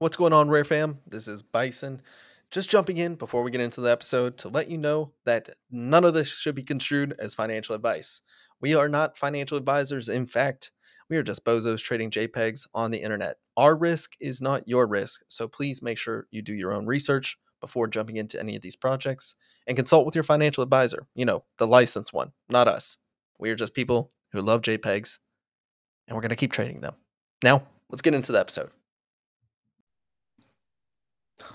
What's going on, Rare Fam? This is Bison. Just jumping in before we get into the episode to let you know that none of this should be construed as financial advice. We are not financial advisors. In fact, we are just bozos trading JPEGs on the internet. Our risk is not your risk, so please make sure you do your own research before jumping into any of these projects and consult with your financial advisor. You know, the licensed one, not us. We are just people who love JPEGs and we're going to keep trading them. Now, let's get into the episode.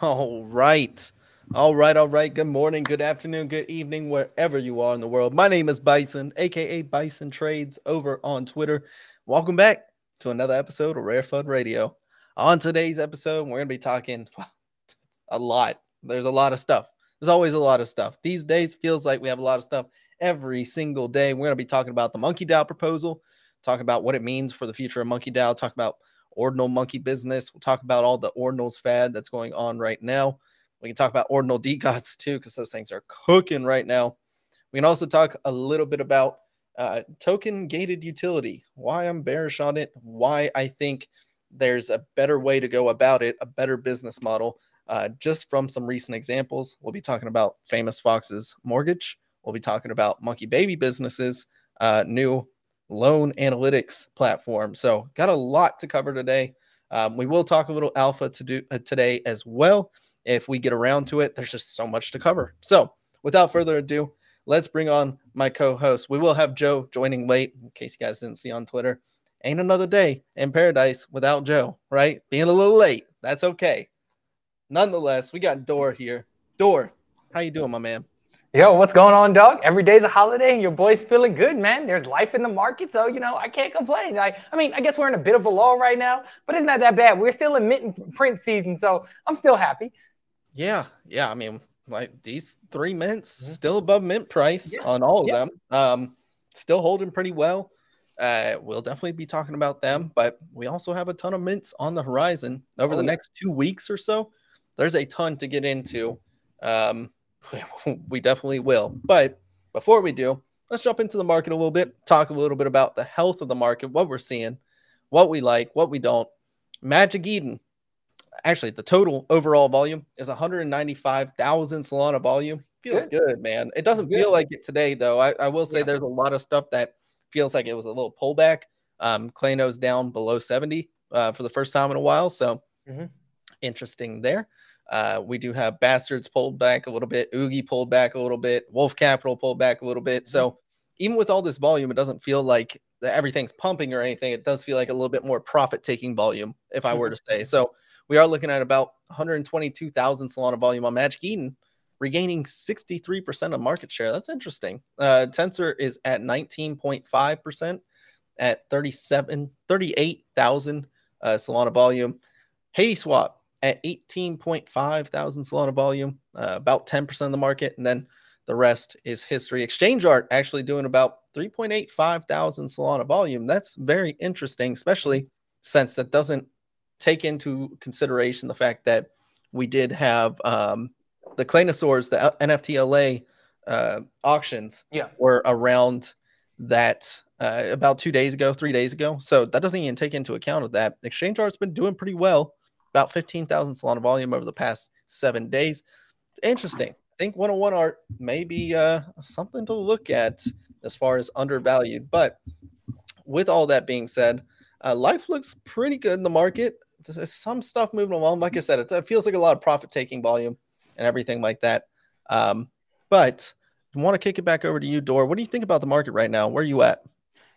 All right. All right, all right. Good morning, good afternoon, good evening, wherever you are in the world. My name is Bison, aka Bison Trades, over on Twitter. Welcome back to another episode of Rare FUD Radio. On today's episode, we're going to be talking a lot. There's a lot of stuff. There's always a lot of stuff. These days, feels like we have a lot of stuff every single day. We're going to be talking about the MonkeDAO proposal, talk about what it means for the future of MonkeDAO, talk about ordinal monkey business. We'll talk about all the ordinals fad that's going on right now. We can talk about ordinal DeGods too, because those things are cooking right now. We can also talk a little bit about uh, token gated utility, why I'm bearish on it, why I think there's a better way to go about it, a better business model. Uh, just from some recent examples, we'll be talking about Famous Fox's mortgage. We'll be talking about Monkey Baby Businesses, uh, new loan analytics platform. So, got a lot to cover today. Um, we will talk a little alpha to do uh, today as well. If we get around to it, there's just so much to cover. So, without further ado, let's bring on my co-host. We will have Joe joining late, in case you guys didn't see on Twitter. Ain't another day in paradise without Joe, right? Being a little late, that's okay. Nonetheless, we got Door here. Door, how you doing, my man? Yo, what's going on, dog? Every day's a holiday and your boy's feeling good, man. There's life in the market, so you know I can't complain. Like, I mean, I guess we're in a bit of a lull right now, but it's not that bad. We're still in mint print season, so I'm still happy. Yeah, yeah. I mean, like these three mints mm-hmm. still above mint price yeah. on all of yeah. them. Um, still holding pretty well. Uh, we'll definitely be talking about them, but we also have a ton of mints on the horizon over oh, the yeah. next two weeks or so. There's a ton to get into. Um, we definitely will. But before we do, let's jump into the market a little bit, talk a little bit about the health of the market, what we're seeing, what we like, what we don't. Magic Eden, actually, the total overall volume is 195,000 Solana volume. Feels good, good man. It doesn't feel like it today, though. I, I will say yeah. there's a lot of stuff that feels like it was a little pullback. Um, Clayno's down below 70 uh, for the first time in a while. So mm-hmm. interesting there. Uh, we do have Bastards pulled back a little bit, Oogie pulled back a little bit, Wolf Capital pulled back a little bit. So mm-hmm. even with all this volume, it doesn't feel like everything's pumping or anything. It does feel like a little bit more profit taking volume, if I were to say. So we are looking at about 122,000 Solana volume on Magic Eden, regaining 63% of market share. That's interesting. Uh, Tensor is at 19.5% at 37, 38,000 uh, Solana volume. Hadeswap at 18.5 thousand Solana volume, uh, about 10% of the market. And then the rest is history. Exchange Art actually doing about 3.85 thousand Solana volume. That's very interesting, especially since that doesn't take into consideration the fact that we did have um, the Claynosaurz, the NFTLA uh, auctions yeah. were around that uh, about two days ago, three days ago. So that doesn't even take into account of that. Exchange Art's been doing pretty well about 15,000 Solana volume over the past seven days. Interesting. I think 101 art may be uh, something to look at as far as undervalued. But with all that being said, uh, life looks pretty good in the market. There's some stuff moving along. Like I said, it, it feels like a lot of profit taking volume and everything like that. Um, but I want to kick it back over to you, Door. What do you think about the market right now? Where are you at?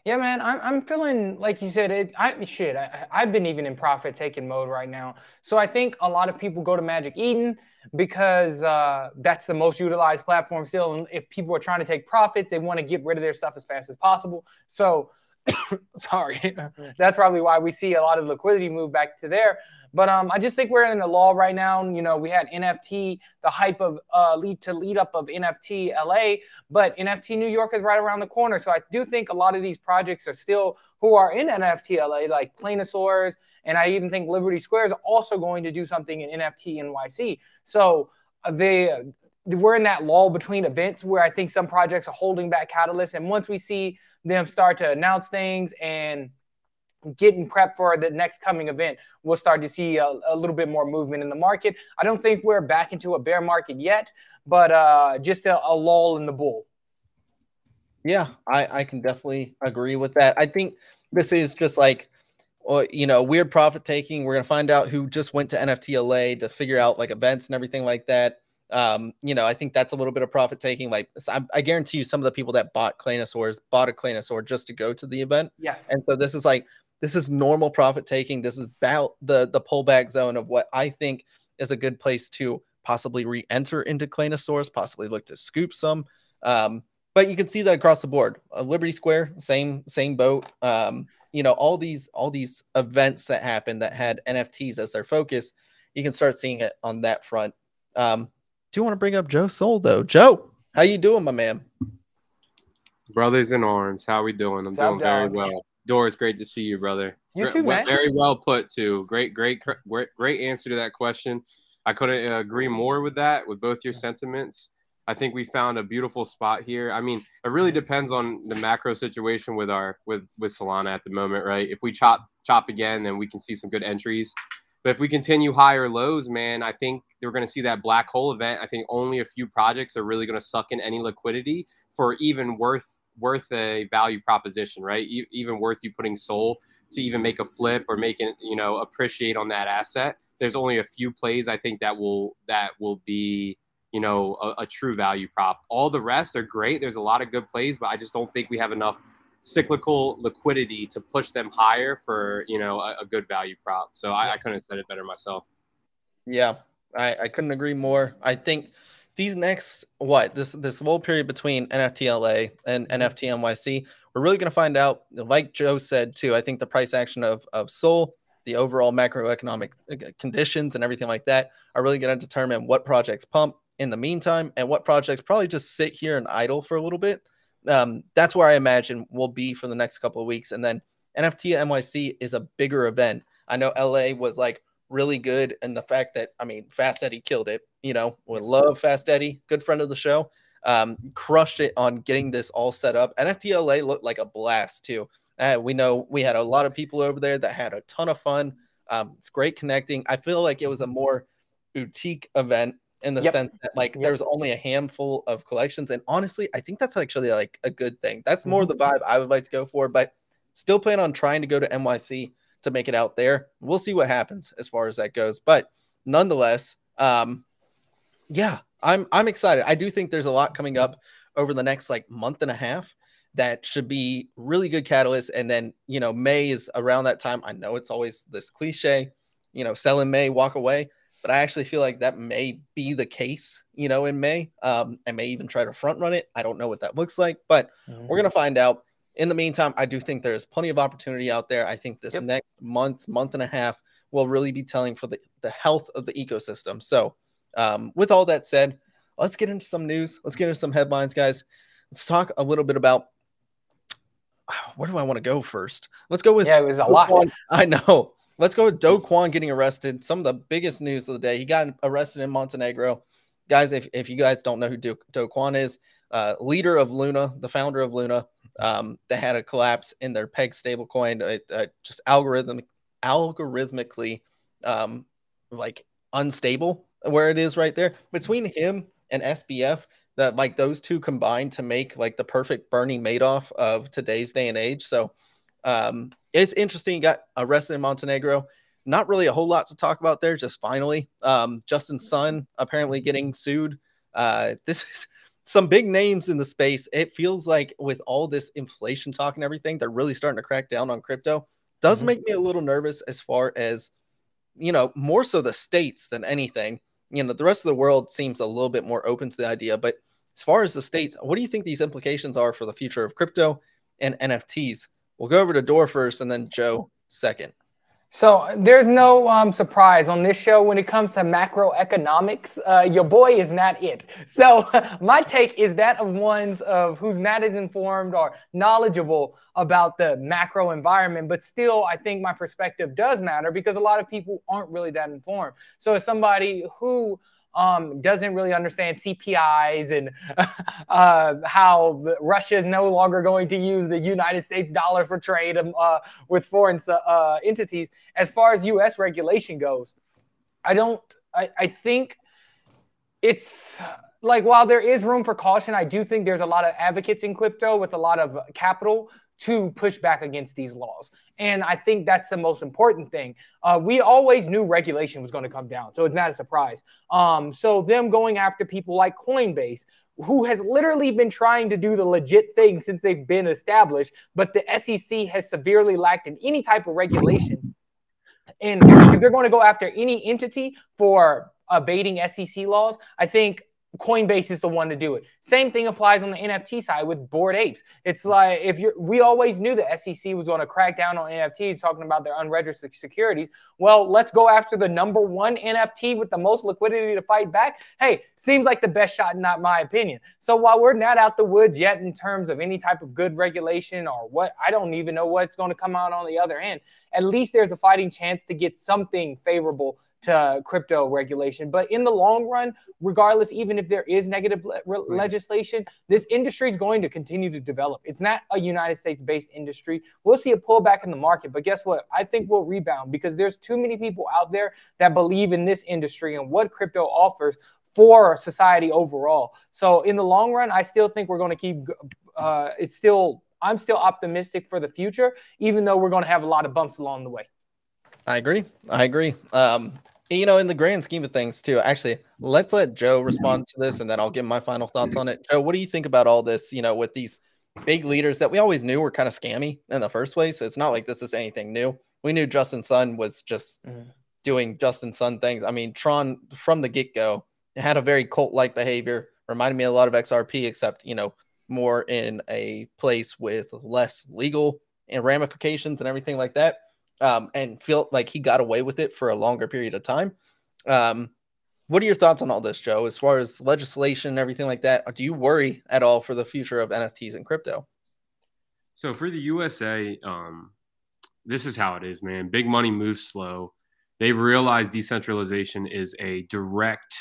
Yeah, man, I'm, I'm feeling like you said it. I shit. I, I've been even in profit taking mode right now. So I think a lot of people go to Magic Eden because uh, that's the most utilized platform still. And if people are trying to take profits, they want to get rid of their stuff as fast as possible. So sorry, that's probably why we see a lot of liquidity move back to there. But um, I just think we're in a lull right now. You know, we had NFT, the hype of uh, lead to lead up of NFT LA, but NFT New York is right around the corner. So I do think a lot of these projects are still who are in NFT LA, like Claynosaurz, and I even think Liberty Square is also going to do something in NFT NYC. So uh, they we're in that lull between events where I think some projects are holding back catalysts. And once we see them start to announce things and getting prepped for the next coming event, we'll start to see a, a, little bit more movement in the market. I don't think we're back into a bear market yet, but uh, just a, a lull in the bull. Yeah, I, I can definitely agree with that. I think this is just like, you know, weird profit taking. We're gonna find out who just went to NFTLA to figure out like events and everything like that. Um, you know, I think that's a little bit of profit taking. Like, I, I, guarantee you, some of the people that bought Claynosaurz bought a Claynosaur just to go to the event. Yes. And so this is like this is normal profit taking. This is about the the pullback zone of what I think is a good place to possibly re-enter into Claynosaurz, possibly look to scoop some. Um, but you can see that across the board. Uh, Liberty Square, same same boat. Um, you know, all these all these events that happened that had NFTs as their focus, you can start seeing it on that front. Um, do you want to bring up Joe Soul though. Joe, how you doing, my man? Brothers in arms, how we doing? I'm What's doing up, very well. Doris, great to see you, brother. You too, man. Very well put too. Great, great, great, great answer to that question. I couldn't uh, agree more with that, with both your sentiments. I think we found a beautiful spot here. I mean, it really depends on the macro situation with our with with Solana at the moment, right? If we chop chop again, then we can see some good entries. But if we continue higher lows, man, I think we're going to see that black hole event. I think only a few projects are really going to suck in any liquidity for even worth worth a value proposition, right? even worth you putting soul to even make a flip or make it, you know, appreciate on that asset. There's only a few plays I think that will that will be, you know, a, a true value prop. All the rest are great. There's a lot of good plays, but I just don't think we have enough cyclical liquidity to push them higher for you know a, a good value prop. So I, I, couldn't have said it better myself. Yeah, I, I couldn't agree more. I think these next what this this whole period between NFTLA and mm-hmm. NFT NYC, we're really going to find out. Like Joe said too, I think the price action of of Sol, the overall macroeconomic uh, conditions and everything like that are really going to determine what projects pump in the meantime and what projects probably just sit here and idle for a little bit um, that's where I imagine we'll be for the next couple of weeks. And then NFT NYC is a bigger event. I know LA was like really good, and the fact that I mean Fast Eddie killed it. You know, we love Fast Eddie, good friend of the show. Um, crushed it on getting this all set up. NFT LA looked like a blast too. Uh, we know we had a lot of people over there that had a ton of fun. Um, it's great connecting. I feel like it was a more boutique event in the yep. sense that like yep. there's only a handful of collections and honestly i think that's actually like a good thing that's more mm-hmm. the vibe i would like to go for but still plan on trying to go to nyc to make it out there we'll see what happens as far as that goes but nonetheless um yeah i'm i'm excited i do think there's a lot coming up over the next like month and a half that should be really good catalyst and then you know may is around that time i know it's always this cliche you know sell in may walk away but I actually feel like that may be the case, you know, in May. Um, I may even try to front run it. I don't know what that looks like, but mm-hmm. we're gonna find out. In the meantime, I do think there's plenty of opportunity out there. I think this yep. next month, month and a half will really be telling for the, the health of the ecosystem. So, um, with all that said, let's get into some news. Let's get into some headlines, guys. Let's talk a little bit about where do I want to go first? Let's go with yeah, it was a lot. I know. Let's go with Do Kwon getting arrested. Some of the biggest news of the day. He got arrested in Montenegro. Guys, if, if you guys don't know who Do, Do Kwon is, uh, leader of Luna, the founder of Luna, um, they had a collapse in their Peg stablecoin, uh, uh, just algorithm, algorithmically um, like unstable where it is right there. Between him and SBF, that like those two combined to make like the perfect Bernie Madoff of today's day and age. So um, it's interesting. Got arrested in Montenegro. Not really a whole lot to talk about there. Just finally, um, Justin Sun apparently getting sued. Uh, this is some big names in the space. It feels like with all this inflation talk and everything, they're really starting to crack down on crypto. Does mm-hmm. make me a little nervous as far as you know, more so the states than anything. You know, the rest of the world seems a little bit more open to the idea, but as far as the states, what do you think these implications are for the future of crypto and NFTs? We'll go over to Door first and then Joe second. So there's no um, surprise on this show when it comes to macroeconomics. Uh, your boy is not it. So my take is that of ones of who's not as informed or knowledgeable about the macro environment. But still, I think my perspective does matter because a lot of people aren't really that informed. So as somebody who um, doesn't really understand CPIs and uh, how Russia is no longer going to use the United States dollar for trade um, uh, with foreign uh, entities. As far as U.S. regulation goes, I don't. I, I think it's like while there is room for caution, I do think there's a lot of advocates in crypto with a lot of capital to push back against these laws. And I think that's the most important thing. Uh, we always knew regulation was going to come down, so it's not a surprise. Um, so them going after people like Coinbase, who has literally been trying to do the legit thing since they've been established, but the SEC has severely lacked in any type of regulation. And if they're going to go after any entity for evading SEC laws, I think Coinbase is the one to do it. Same thing applies on the NFT side with Bored Apes. It's like if you're, we always knew the SEC was going to crack down on NFTs, talking about their unregistered securities. Well, let's go after the number one NFT with the most liquidity to fight back. Hey, seems like the best shot, not my opinion. So while we're not out the woods yet in terms of any type of good regulation or what, I don't even know what's going to come out on the other end. At least there's a fighting chance to get something favorable to crypto regulation. But in the long run, regardless, even if there is negative le- legislation, this industry is going to continue to develop. It's not a United States based industry. We'll see a pullback in the market, but guess what? I think we'll rebound because there's too many people out there that believe in this industry and what crypto offers for society overall. So in the long run, I still think we're going to keep. Uh, it's still. I'm still optimistic for the future, even though we're going to have a lot of bumps along the way. I agree. I agree. Um, you know, in the grand scheme of things, too. Actually, let's let Joe respond to this, and then I'll give my final thoughts on it. Joe, what do you think about all this? You know, with these big leaders that we always knew were kind of scammy in the first place. It's not like this is anything new. We knew Justin Sun was just mm. doing Justin Sun things. I mean, Tron from the get go had a very cult like behavior. Reminded me a lot of XRP, except you know more in a place with less legal and ramifications and everything like that um, and feel like he got away with it for a longer period of time. Um, what are your thoughts on all this, Joe, as far as legislation and everything like that? Do you worry at all for the future of NFTs and crypto? So for the USA, um, this is how it is, man. Big money moves slow. They realize decentralization is a direct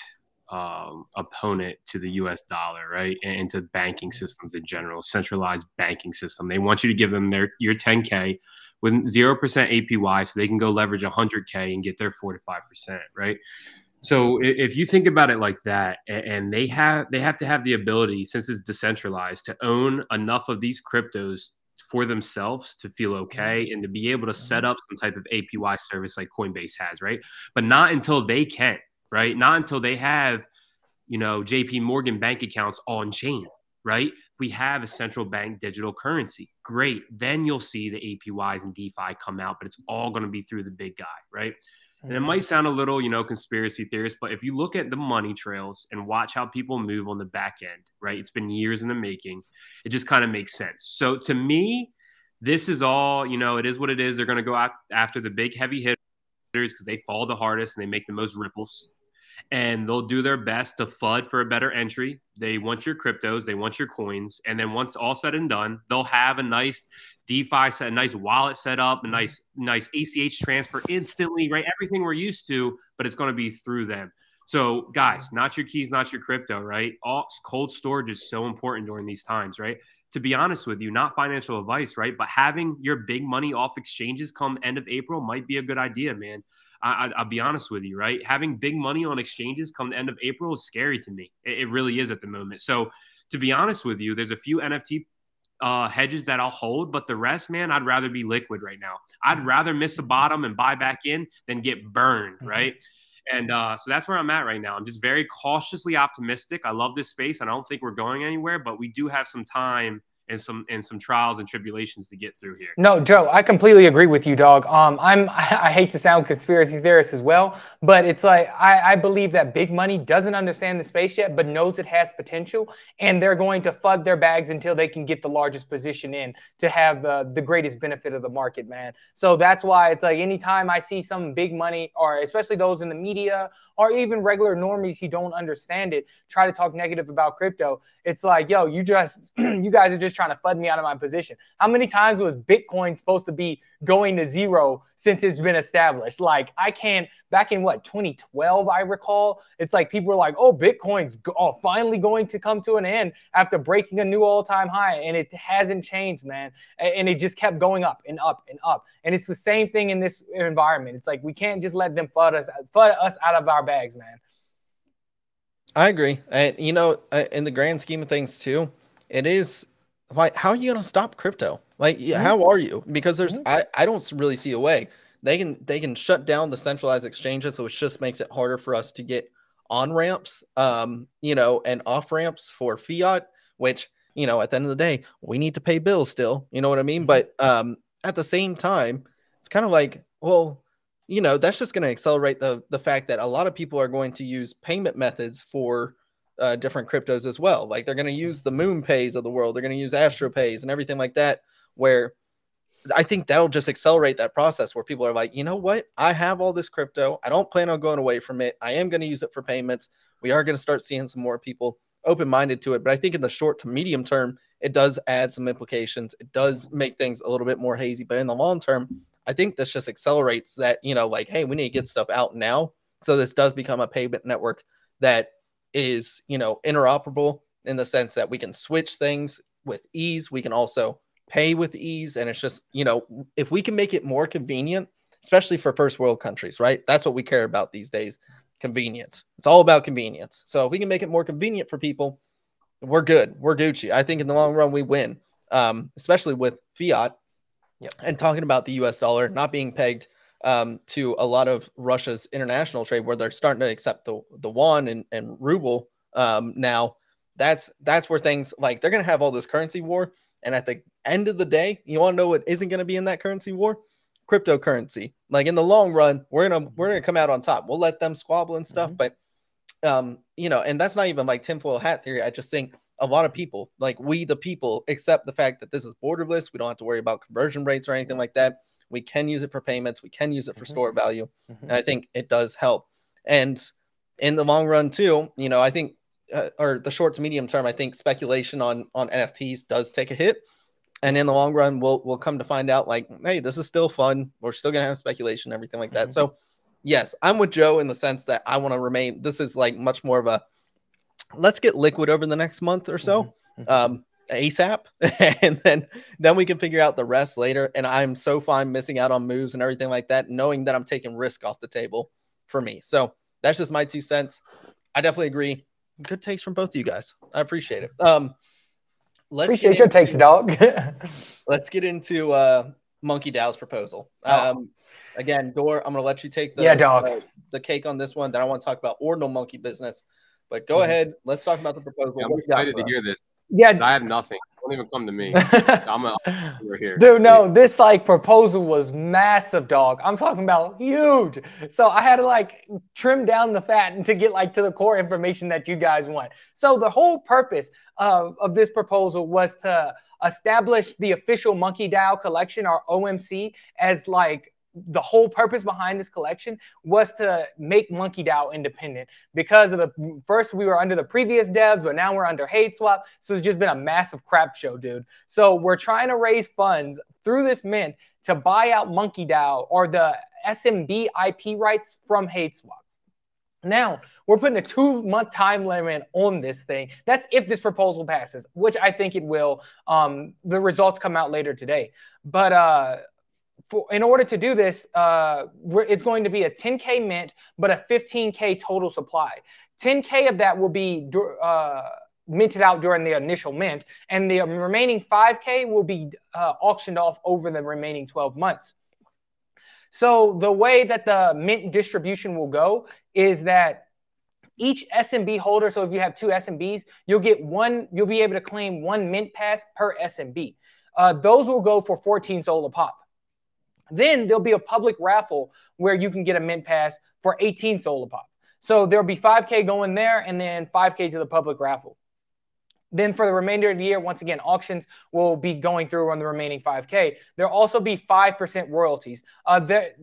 um, opponent to the U.S. dollar, right, and, to banking systems in general, centralized banking system. They want you to give them their your 10k with 0% APY so they can go leverage 100K and get their 4 to 5%, right? So if you think about it like that, and they have they have to have the ability, since it's decentralized, to own enough of these cryptos for themselves to feel okay and to be able to set up some type of APY service like Coinbase has, right? But not until they can, right? Not until they have, you know, JP Morgan bank accounts on chain, right? we have a central bank digital currency. Great. Then you'll see the APYs and DeFi come out, but it's all going to be through the big guy, right? And it might sound a little, you know, conspiracy theorist, but if you look at the money trails and watch how people move on the back end, right? It's been years in the making. It just kind of makes sense. So to me, this is all, you know, it is what it is. They're going to go out after the big heavy hitters because they fall the hardest and they make the most ripples and they'll do their best to FUD for a better entry. They want your cryptos, they want your coins, and then once all said and done, they'll have a nice DeFi set, a nice wallet set up, a mm-hmm. nice nice ACH transfer instantly, right? Everything we're used to, but it's going to be through them. So, guys, not your keys, not your crypto, right? All cold storage is so important during these times, right? To be honest with you, not financial advice, right? But having your big money off exchanges come end of April might be a good idea, man. I, will be honest with you, right? Having big money on exchanges come the end of April is scary to me. It, it really is at the moment. So, to be honest with you, there's a few NFT uh, hedges that I'll hold, but the rest, man, I'd rather be liquid right now. I'd rather miss a bottom and buy back in than get burned, mm-hmm. right? And uh, so that's where I'm at right now. I'm just very cautiously optimistic. I love this space. I don't think we're going anywhere, but we do have some time and some and some trials and tribulations to get through here. No, Joe, I completely agree with you, dog. Um, I'm I hate to sound conspiracy theorist as well, but it's like I, I believe that big money doesn't understand the space yet, but knows it has potential, and they're going to fud their bags until they can get the largest position in to have uh, the greatest benefit of the market, man. So that's why it's like anytime I see some big money, or especially those in the media, or even regular normies who don't understand it, try to talk negative about crypto. It's like, yo, you just you guys are just trying to fud me out of my position. How many times was Bitcoin supposed to be going to zero since it's been established? Like I can't. Back in what 2012, I recall, it's like people were like, "Oh, Bitcoin's go- oh, finally going to come to an end after breaking a new all-time high," and it hasn't changed, man. And it just kept going up and up and up. And it's the same thing in this environment. It's like we can't just let them fud us, fud us out of our bags, man. I agree. And you know, uh, in the grand scheme of things too, it is like how are you going to stop crypto? Like mm-hmm. how are you? Because there's mm-hmm. I I don't really see a way. They can they can shut down the centralized exchanges, which just makes it harder for us to get on ramps, um, you know, and off ramps for fiat, which you know, at the end of the day, we need to pay bills still. You know what I mean? Mm-hmm. But um, at the same time, it's kind of like, well, you know that's just going to accelerate the the fact that a lot of people are going to use payment methods for uh, different cryptos as well. Like they're going to use the MoonPays of the world, they're going to use AstroPays and everything like that. Where I think that'll just accelerate that process where people are like, you know what, I have all this crypto, I don't plan on going away from it. I am going to use it for payments. We are going to start seeing some more people open minded to it, but I think in the short to medium term, it does add some implications. It does make things a little bit more hazy, but in the long term, I think this just accelerates that, you know, like, hey, we need to get stuff out now. So this does become a payment network that is, you know, interoperable in the sense that we can switch things with ease. We can also pay with ease. And it's just, you know, if we can make it more convenient, especially for first world countries, right? That's what we care about these days convenience. It's all about convenience. So if we can make it more convenient for people, we're good. We're Gucci. I think in the long run, we win, um, especially with fiat Yep. And talking about the US dollar not being pegged um, to a lot of Russia's international trade, where they're starting to accept the, the won and, and ruble um, now, that's that's where things like they're going to have all this currency war. And at the end of the day, you want to know what isn't going to be in that currency war? Cryptocurrency. Like in the long run, we're gonna we're gonna come out on top. We'll let them squabble and stuff, mm-hmm. but um, you know, and that's not even like tinfoil hat theory. I just think a lot of people, like we the people, accept the fact that this is borderless. We don't have to worry about conversion rates or anything like that. We can use it for payments. We can use it for mm-hmm. store value, mm-hmm. and I think it does help. And in the long run, too, you know, I think, uh, or the short to medium term, I think speculation on on NFTs does take a hit. And in the long run, we'll we'll come to find out, like, hey, this is still fun. We're still gonna have speculation, everything like that. Mm-hmm. So, yes, I'm with Joe in the sense that I want to remain. This is like much more of a let's get liquid over the next month or so. Mm-hmm. mm-hmm. Um, ASAP, and then then we can figure out the rest later. And I'm so fine missing out on moves and everything like that, knowing that I'm taking risk off the table for me. So that's just my two cents. I definitely agree. Good takes from both of you guys. I appreciate it. Um, let's appreciate your into, takes, dog. let's get into uh, MonkeDAO's proposal. Oh. Um, again, Door, I'm gonna let you take the yeah, dog. Uh, the cake on this one. Then I want to talk about ordinal monkey business. But go mm-hmm. ahead. Let's talk about the proposal. Yeah, I'm excited to hear this. Yeah, I have nothing. Don't even come to me. I'm a, we're here. Dude, no, this like proposal was massive, dog. I'm talking about huge. So I had to like trim down the fat and to get like to the core information that you guys want. So the whole purpose of, of this proposal was to establish the official MonkeDAO collection or OMC as like the whole purpose behind this collection was to make MonkeDAO independent because of the first we were under the previous devs, but now we're under Hadeswap. So it's just been a massive crap show, dude. So we're trying to raise funds through this mint to buy out MonkeDAO or the SMB IP rights from Hadeswap. Now, we're putting a two month time limit on this thing. That's if this proposal passes, which I think it will. Um, the results come out later today. But uh, for in order to do this, uh, it's going to be a 10k mint, but a 15k total supply. 10k of that will be uh, minted out during the initial mint, and the remaining 5k will be uh, auctioned off over the remaining 12 months. So the way that the mint distribution will go is that each SMB holder, so if you have two SMBs, you'll get one, you'll be able to claim one mint pass per SMB. Uh, those will go for 14 SOL a pop. Then there'll be a public raffle where you can get a mint pass for 18 SOL pop. So there'll be 5K going there and then 5K to the public raffle. then for the remainder of the year, once again, auctions will be going through on the remaining 5K. There'll also be 5% royalties. Uh,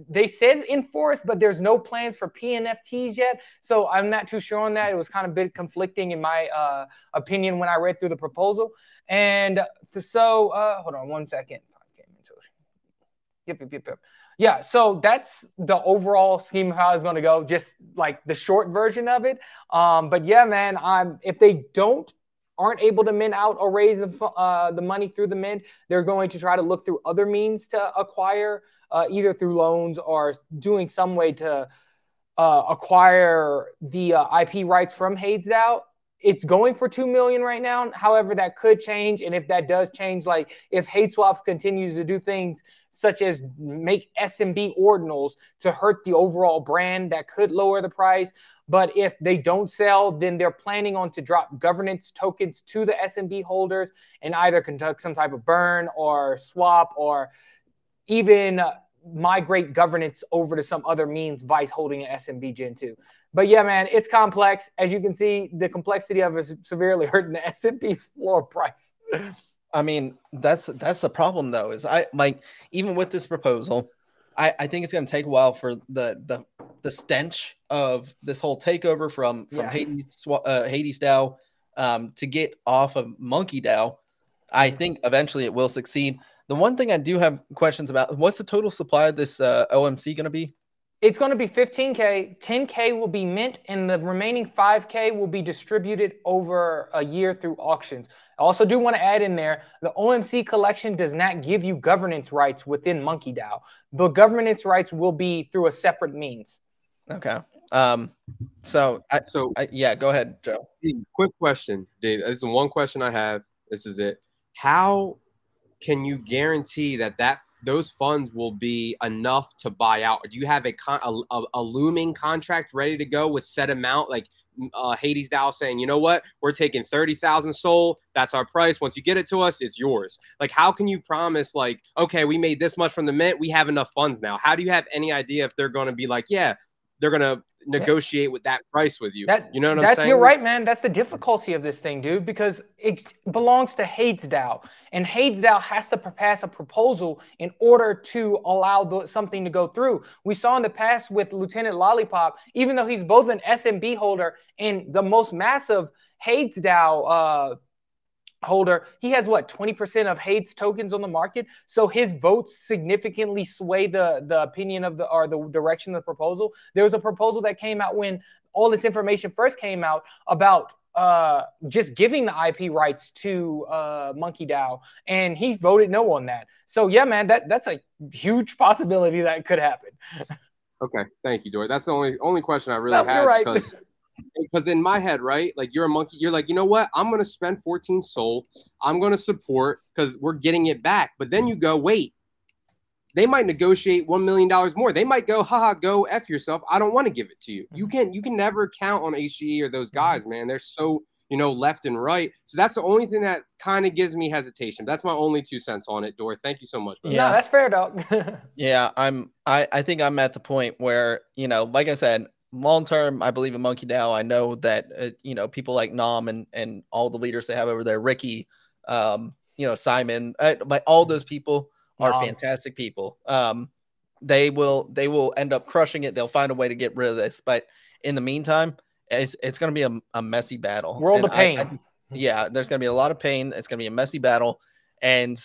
they said enforced, but there's no plans for PNFTs yet. So I'm not too sure on that. It was kind of a bit conflicting in my uh, opinion when I read through the proposal. And so, uh, hold on one second. Yep, yep, yep, yep. Yeah, so that's the overall scheme of how it's going to go. Just like the short version of it. Um, but yeah, man, I'm if they don't aren't able to mint out or raise the, uh, the money through the mint, they're going to try to look through other means to acquire, uh, either through loans or doing some way to uh, acquire the uh, IP rights from HadesDAO. It's going for two million right now. However, that could change, and if that does change, like if Hadeswap continues to do things such as make SMB ordinals to hurt the overall brand, that could lower the price. But if they don't sell, then they're planning on to drop governance tokens to the SMB holders and either conduct some type of burn or swap or even migrate governance over to some other means, Vice holding an SMB Gen 2. But yeah, man, it's complex. As you can see, the complexity of it is severely hurting the SMB's floor price. I mean, that's that's the problem though, is I like even with this proposal, I, I think it's going to take a while for the the the stench of this whole takeover from from yeah. Hades uh, Hades DAO um, to get off of MonkeDAO. I think eventually it will succeed. The one thing I do have questions about: what's the total supply of this uh, OMC going to be? It's going to be 15K. 10K will be mint, and the remaining 5K will be distributed over a year through auctions. I also do want to add in there the OMC collection does not give you governance rights within MonkeDAO. The governance rights will be through a separate means. Okay. Um. So, I, so I, yeah, go ahead, Joe. Quick question, Dave. This is one question I have. This is it. How can you guarantee that that those funds will be enough to buy out? Or do you have a, con- a, a looming contract ready to go with set amount? Like uh, Hades DAO saying, you know what, we're taking 30,000 SOL. That's our price. Once you get it to us, it's yours. Like, how can you promise, like, okay, we made this much from the mint. We have enough funds now. How do you have any idea if they're going to be like, yeah, they're going to negotiate with that price with you. That, you know what I'm saying? You're right, man. That's the difficulty of this thing, dude, because it belongs to HadesDAO. And HadesDAO has to pass a proposal in order to allow the, something to go through. We saw in the past with Lieutenant Lollipop, even though he's both an SMB holder and the most massive HadesDAO uh, holder, he has what 20% of Hades tokens on the market. So his votes significantly sway the the opinion of the or the direction of the proposal. There was a proposal that came out when all this information first came out about uh, just giving the IP rights to uh, MonkeDAO, and he voted no on that. So yeah, man, that that's a huge possibility that could happen. okay, thank you, Dory. That's the only only question I really no, had right. because because in my head, right, like you're a monkey, you're like, you know what? I'm gonna spend 14 soul. I'm gonna support because we're getting it back. But then you go, wait, they might negotiate one million dollars more. They might go, haha, go f yourself. I don't want to give it to you. You can you can never count on HGE or those mm-hmm. guys, man. They're so you know left and right. So that's the only thing that kind of gives me hesitation. That's my only two cents on it, Dor. Thank you so much. Brother. Yeah, that's fair, dog. yeah, I'm. I I think I'm at the point where you know, like I said, long term, I believe in MonkeDAO. I know that uh, you know people like Nom and and all the leaders they have over there, Ricky, um, you know Simon, uh, like all those people are Nom. fantastic people. Um, they will they will end up crushing it. They'll find a way to get rid of this, but in the meantime, it's it's going to be a, a messy battle. World and of pain. I, I, yeah, there's going to be a lot of pain. It's going to be a messy battle, and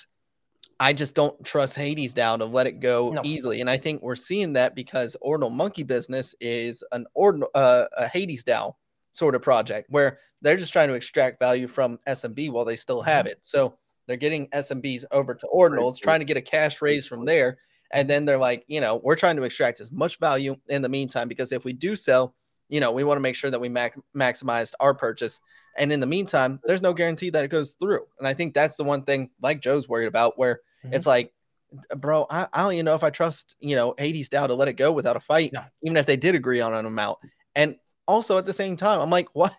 I just don't trust Hades DAO to let it go no. easily. And I think we're seeing that because Ordinal Monkey Business is an Ordinal, uh, a Hades DAO sort of project where they're just trying to extract value from SMB while they still have mm-hmm. it. So they're getting SMBs over to Ordinals, trying to get a cash raise from there. And then they're like, you know, we're trying to extract as much value in the meantime because if we do sell, you know, we want to make sure that we mac- maximized our purchase. And in the meantime, there's no guarantee that it goes through. And I think that's the one thing, like Joe's worried about, where Mm-hmm. It's like, bro, I, I, don't even know if I trust, you know, Hades DAO to let it go without a fight, no. even if they did agree on an amount. And also at the same time, I'm like, what?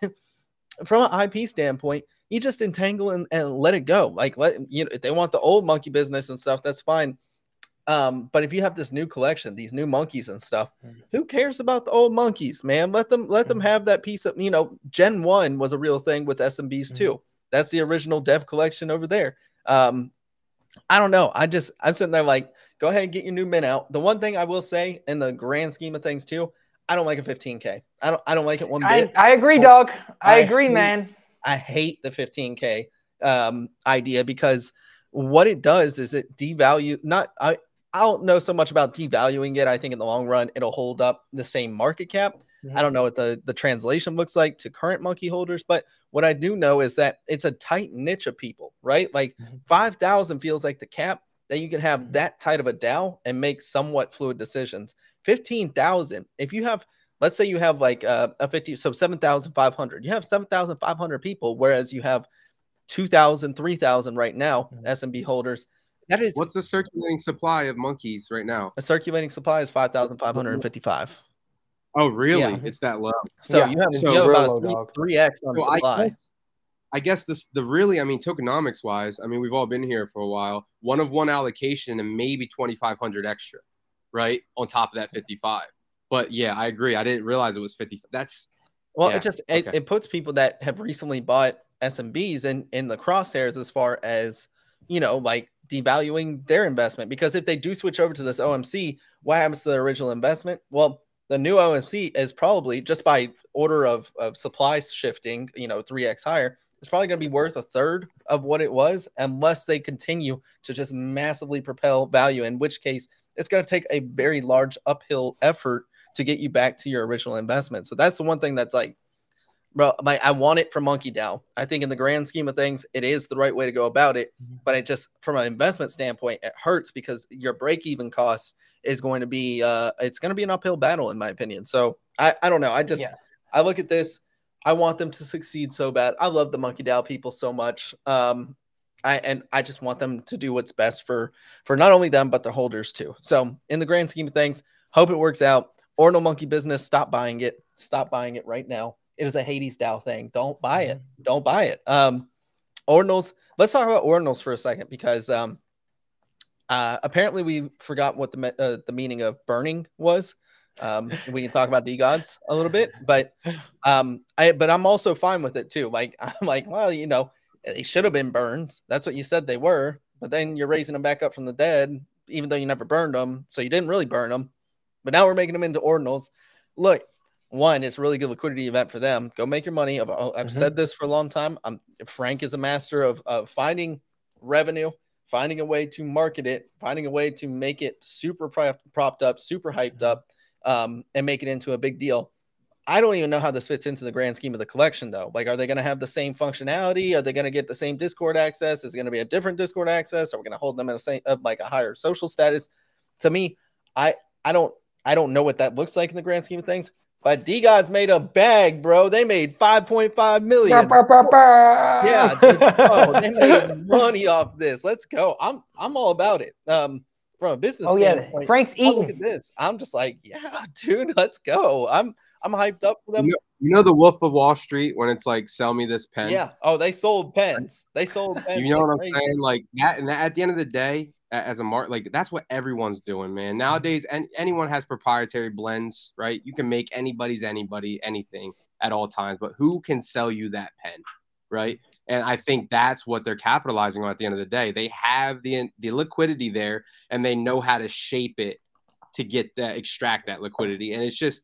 From an IP standpoint, you just entangle and, and let it go. Like, let you know, if they want the old monkey business and stuff, that's fine. Um, but if you have this new collection, these new monkeys and stuff, mm-hmm. who cares about the old monkeys, man? Let them let them mm-hmm. have that piece of, you know, Gen 1 was a real thing with SMBs mm-hmm. too. That's the original Dev collection over there. Um, I don't know. I just I'm sitting there like, go ahead and get your new mint out. The one thing I will say in the grand scheme of things too, I don't like a 15k. I don't I don't like it one bit. I, I agree, Doug. I, I agree, hate, man. I hate the 15k um, idea because what it does is it devalue not I I don't know so much about devaluing it. I think in the long run it'll hold up the same market cap. Mm-hmm. I don't know what the the translation looks like to current monkey holders, but what I do know is that it's a tight niche of people, right? Like mm-hmm. 5,000 feels like the cap that you can have mm-hmm. that tight of a DAO and make somewhat fluid decisions. 15,000, if you have let's say you have like uh, a 50 so 7,500. You have 7,500 people whereas you have 2,000, 3,000 right now mm-hmm. SMB holders. That is What's the circulating supply of monkeys right now? A circulating supply is 5,555. Oh, really? Yeah. It's that low. So yeah. you have, so you have about three x on so supply. I guess, I guess this the really, I mean, tokenomics wise, I mean, we've all been here for a while. One of one allocation and maybe twenty five hundred extra, right, on top of that fifty five. But yeah, I agree. I didn't realize it was fifty. That's well, yeah, it just it, okay. it puts people that have recently bought SMBs in in the crosshairs as far as you know, like devaluing their investment because if they do switch over to this OMC, what happens to their original investment? Well, the new OMC is probably just by order of, of supply shifting, you know, 3x higher, it's probably going to be worth a third of what it was unless they continue to just massively propel value, in which case it's going to take a very large uphill effort to get you back to your original investment. So that's the one thing that's like, bro, like I want it from MonkeDAO. I think in the grand scheme of things, it is the right way to go about it. Mm-hmm. But it just, from an investment standpoint, it hurts because your break even cost is going to be uh it's going to be an uphill battle in my opinion. So I I don't know. I just yeah. I look at this. I want them to succeed so bad. I love the MonkeDAO people so much. Um, I and I just want them to do what's best for for not only them but the holders too. So in the grand scheme of things, hope it works out. Ordinal Monkey business, stop buying it. Stop buying it right now. It is a Hades DAO thing. Don't buy it. Mm-hmm. Don't buy it. Um, Ordinals. Let's talk about Ordinals for a second because um, uh, apparently, we forgot what the uh, the meaning of burning was. Um, we can talk about the gods a little bit, but um, I but I'm also fine with it too. Like I'm like, well, you know, they should have been burned. That's what you said they were, but then you're raising them back up from the dead, even though you never burned them, so you didn't really burn them. But now we're making them into ordinals. Look, one, it's a really good liquidity event for them. Go make your money. I've, I've mm-hmm. said this for a long time. I'm Frank is a master of, of finding revenue finding a way to market it, finding a way to make it super propped up, super hyped mm-hmm. up, um, and make it into a big deal. I don't even know how this fits into the grand scheme of the collection, though. Like, are they going to have the same functionality? Are they going to get the same Discord access? Is it going to be a different Discord access? Are we going to hold them in a same, like a higher social status? To me, I I don't I don't know what that looks like in the grand scheme of things. But DeGods made a bag, bro. They made 5.5 million. Bah, bah, bah, yeah, dude, they made money off this. Let's go. I'm I'm all about it. Um, from a business. Oh yeah, Frank's eating. Look at this. I'm just like, yeah, dude, let's go. I'm I'm hyped up for them. You know, you know, the Wolf of Wall Street when it's like, sell me this pen. Yeah. Oh, they sold pens. They sold pens. you know what I'm saying? Like that. And that, at the end of the day, as a mark like that's what everyone's doing man. Nowadays and anyone has proprietary blends right? You can make anybody's anybody anything at all times but who can sell you that pen right? And i think that's what they're capitalizing on at the end of the day. They have the the liquidity there and they know how to shape it to get that extract that liquidity. And it's just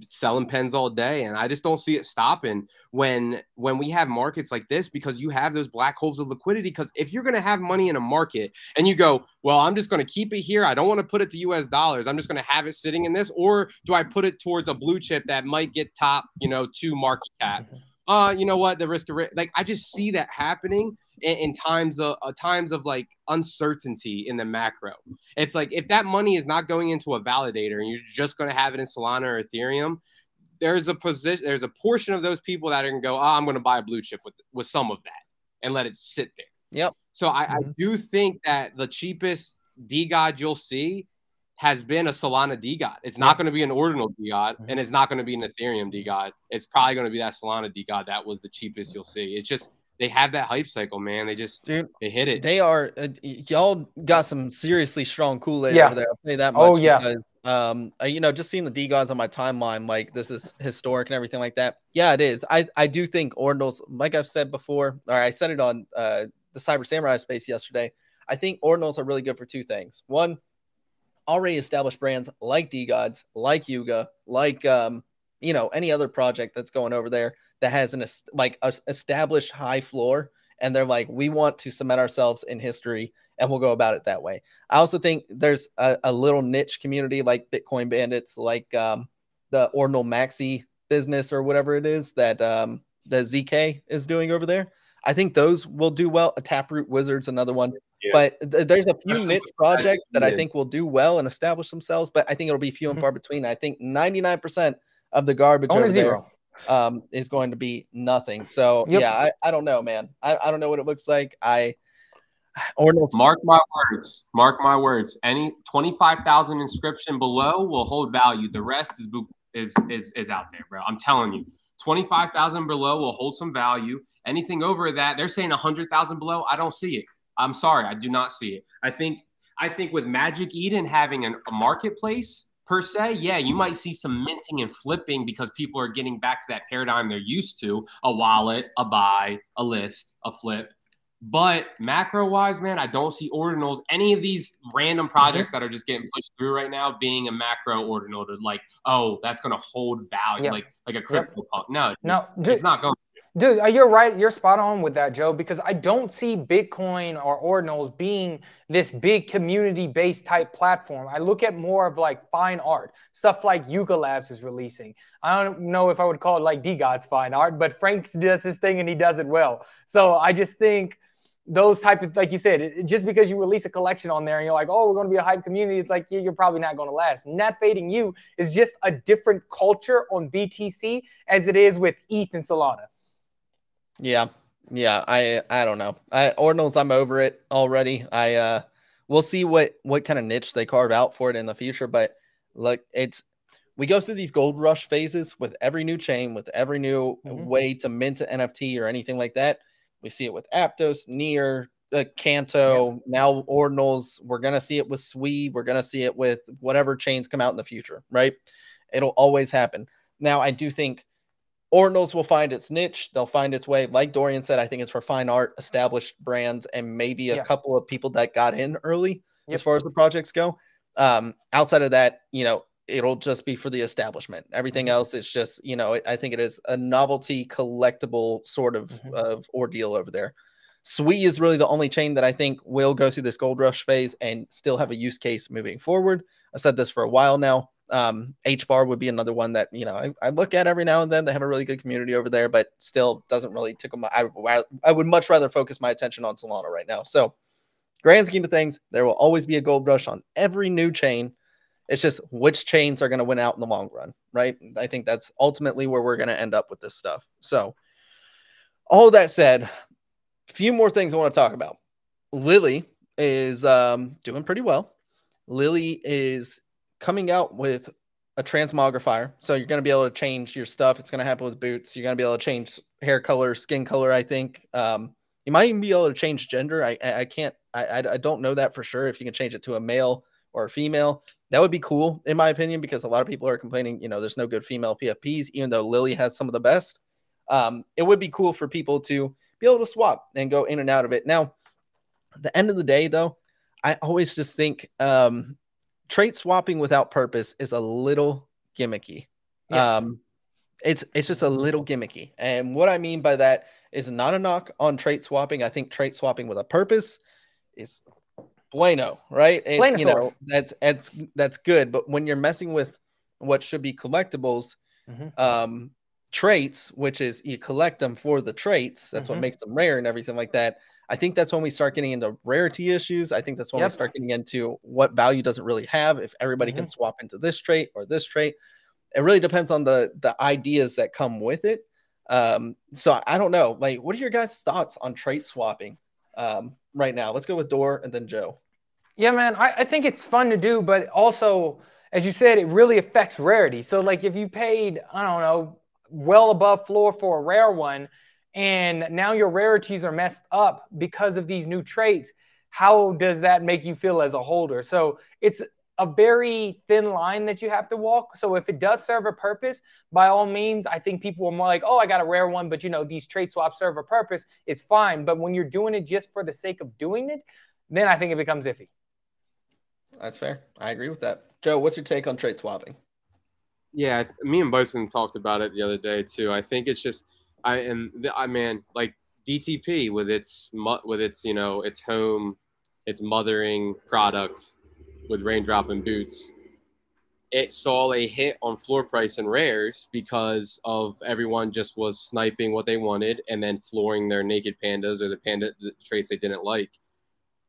selling pens all day and i just don't see it stopping when when we have markets like this because you have those black holes of liquidity. Because if you're going to have money in a market and you go well i'm just going to keep it here. I don't want to put it to us dollars. I'm just going to have it sitting in this or do i put it towards a blue chip that might get top you know to market cap. uh you know what the risk of like i just see that happening in, in times of uh, times of like uncertainty in the macro. It's like if that money is not going into a validator and you're just going to have it in Solana or Ethereum, there's a position, there's a portion of those people that are going to go, oh, I'm going to buy a blue chip with with some of that and let it sit there. Yep. So I, mm-hmm. I do think that the cheapest DeGod you'll see has been a Solana DeGod. It's not going to be an ordinal DeGod, mm-hmm. and it's not going to be an Ethereum DeGod. It's probably going to be that Solana DeGod that was the cheapest you'll see. It's just they have that hype cycle, man. They just Dude, they hit it. They are uh, y'all got some seriously strong Kool Aid yeah. over there. I'll say that oh, much. Oh yeah. Because, Um, you know, just seeing the DeGods on my timeline, like this is historic and everything like that. Yeah, it is. I I do think Ordinals, like I've said before, or I said it on uh the Cyber Samurai space yesterday. I think Ordinals are really good for two things. One, already established brands like DeGods, like Yuga, like um, you know, any other project that's going over there that has an like a established high floor and they're like, we want to cement ourselves in history and we'll go about it that way. I also think there's a, a little niche community like Bitcoin Bandits, like um, the Ordinal Maxi business or whatever it is that um, the ZK is doing over there. I think those will do well. A Taproot Wizard's another one. Yeah. But th- there's a few niche projects that I think will do well and establish themselves, but I think it'll be few and mm-hmm. far between. I think 99% of the garbage Only over zero. there um, is going to be nothing. So yep. yeah, I, I don't know, man. I, I don't know what it looks like. I or no. Mark my words. Mark my words. Any twenty five thousand inscription below will hold value. The rest is is is is out there, bro. I'm telling you. Twenty five thousand below will hold some value. Anything over that, they're saying hundred thousand below. I don't see it. I'm sorry, I do not see it. I think I think with Magic Eden having an, a marketplace per se, yeah, you might see some minting and flipping because people are getting back to that paradigm they're used to a wallet, a buy, a list, a flip. But macro wise, man, I don't see ordinals, any of these random projects mm-hmm. that are just getting pushed through right now being a macro ordinal to like, oh, that's going to hold value, yep. like like a crypto yep. pump. No, no, it's not going Dude, uh, you're right. You're spot on with that, Joe, because I don't see Bitcoin or Ordinals being this big community based type platform. I look at more of like fine art, stuff like Yuga Labs is releasing. I don't know if I would call it like DeGod's fine art, but Frank's does his thing and he does it well. So I just think those type of, like you said, just because you release a collection on there and you're like, oh, we're going to be a hype community, it's like you're probably not going to last. Net fading you is just a different culture on BTC as it is with ETH and Solana. Yeah. Yeah, I I don't know. I Ordinals, I'm over it already. I uh we'll see what what kind of niche they carve out for it in the future, but look, it's we go through these gold rush phases with every new chain, with every new mm-hmm. way to mint an NFT or anything like that. We see it with Aptos, Near, uh, Canto, yeah. now Ordinals. We're gonna see it with Sui. We're gonna see it with whatever chains come out in the future, right? It'll always happen. Now, I do think Ordinals will find its niche. They'll find its way. Like Dorian said, I think it's for fine art, established brands, and maybe a yeah. couple of people that got in early yep. as far as the projects go. Um, outside of that, you know, it'll just be for the establishment. Everything mm-hmm. else is just, you know, I think it is a novelty collectible sort of, mm-hmm. of ordeal over there. Sui is really the only chain that I think will go through this gold rush phase and still have a use case moving forward. I said this for a while now. Um, H bar would be another one that you know I, I, look at every now and then. They have a really good community over there, but still doesn't really tickle my. I, I would much rather focus my attention on Solana right now. So, grand scheme of things, there will always be a gold rush on every new chain. It's just which chains are going to win out in the long run, right? I think that's ultimately where we're going to end up with this stuff. So, all that said, a few more things I want to talk about. Lily is um, doing pretty well. Lily is coming out with a transmogrifier. So you're going to be able to change your stuff. It's going to happen with boots. You're going to be able to change hair color, skin color. I think um, you might even be able to change gender. I I can't. I I don't know that for sure. If you can change it to a male or a female, that would be cool in my opinion because a lot of people are complaining. You know, there's no good female PFPs, even though Lily has some of the best. Um, it would be cool for people to be able to swap and go in and out of it. Now, the end of the day, though, I always just think um, trait swapping without purpose is a little gimmicky. Yes. Um, it's it's just a little gimmicky, and what I mean by that is not a knock on trait swapping. I think trait swapping with a purpose is bueno, right? It, you know, that's that's that's good. But when you're messing with what should be collectibles, mm-hmm. um, traits, which is you collect them for the traits, that's mm-hmm. what makes them rare and everything like that. I think that's when we start getting into rarity issues. I think that's when yep. we start getting into what value doesn't really have if everybody mm-hmm. can swap into this trait or this trait. It really depends on the the ideas that come with it. Um, so I don't know. Like, what are your guys' thoughts on trait swapping um, right now? Let's go with Dor and then Joe. Yeah, man, I, I think it's fun to do, but also, as you said, it really affects rarity. So, like, if you paid, I don't know, well above floor for a rare one, and now your rarities are messed up because of these new traits how does that make you feel as a holder so it's a very thin line that you have to walk. So if it does serve a purpose, by all means, I think people are more like, oh, I got a rare one, but you know, these trait swaps serve a purpose. It's fine. But when you're doing it just for the sake of doing it, then I think it becomes iffy. That's fair. I agree with that. Joe, what's your take on trait swapping? Yeah, me and Bison talked about it the other day too. I think it's just I and I man like DTP with its with its you know its home, its mothering product with raindrop and boots. It saw a hit on floor price and rares because of everyone just was sniping what they wanted and then flooring their naked pandas or the panda the traits they didn't like.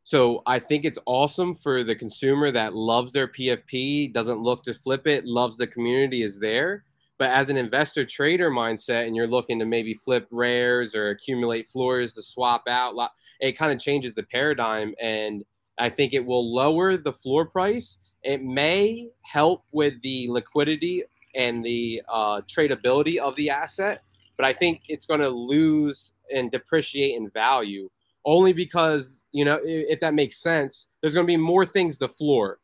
So I think it's awesome for the consumer that loves their PFP, doesn't look to flip it, loves the community is there. But as an investor trader mindset, and you're looking to maybe flip rares or accumulate floors to swap out, it kind of changes the paradigm. And I think it will lower the floor price. It may help with the liquidity and the uh, tradability of the asset, but I think it's going to lose and depreciate in value only because you know if that makes sense there's going to be more things to floor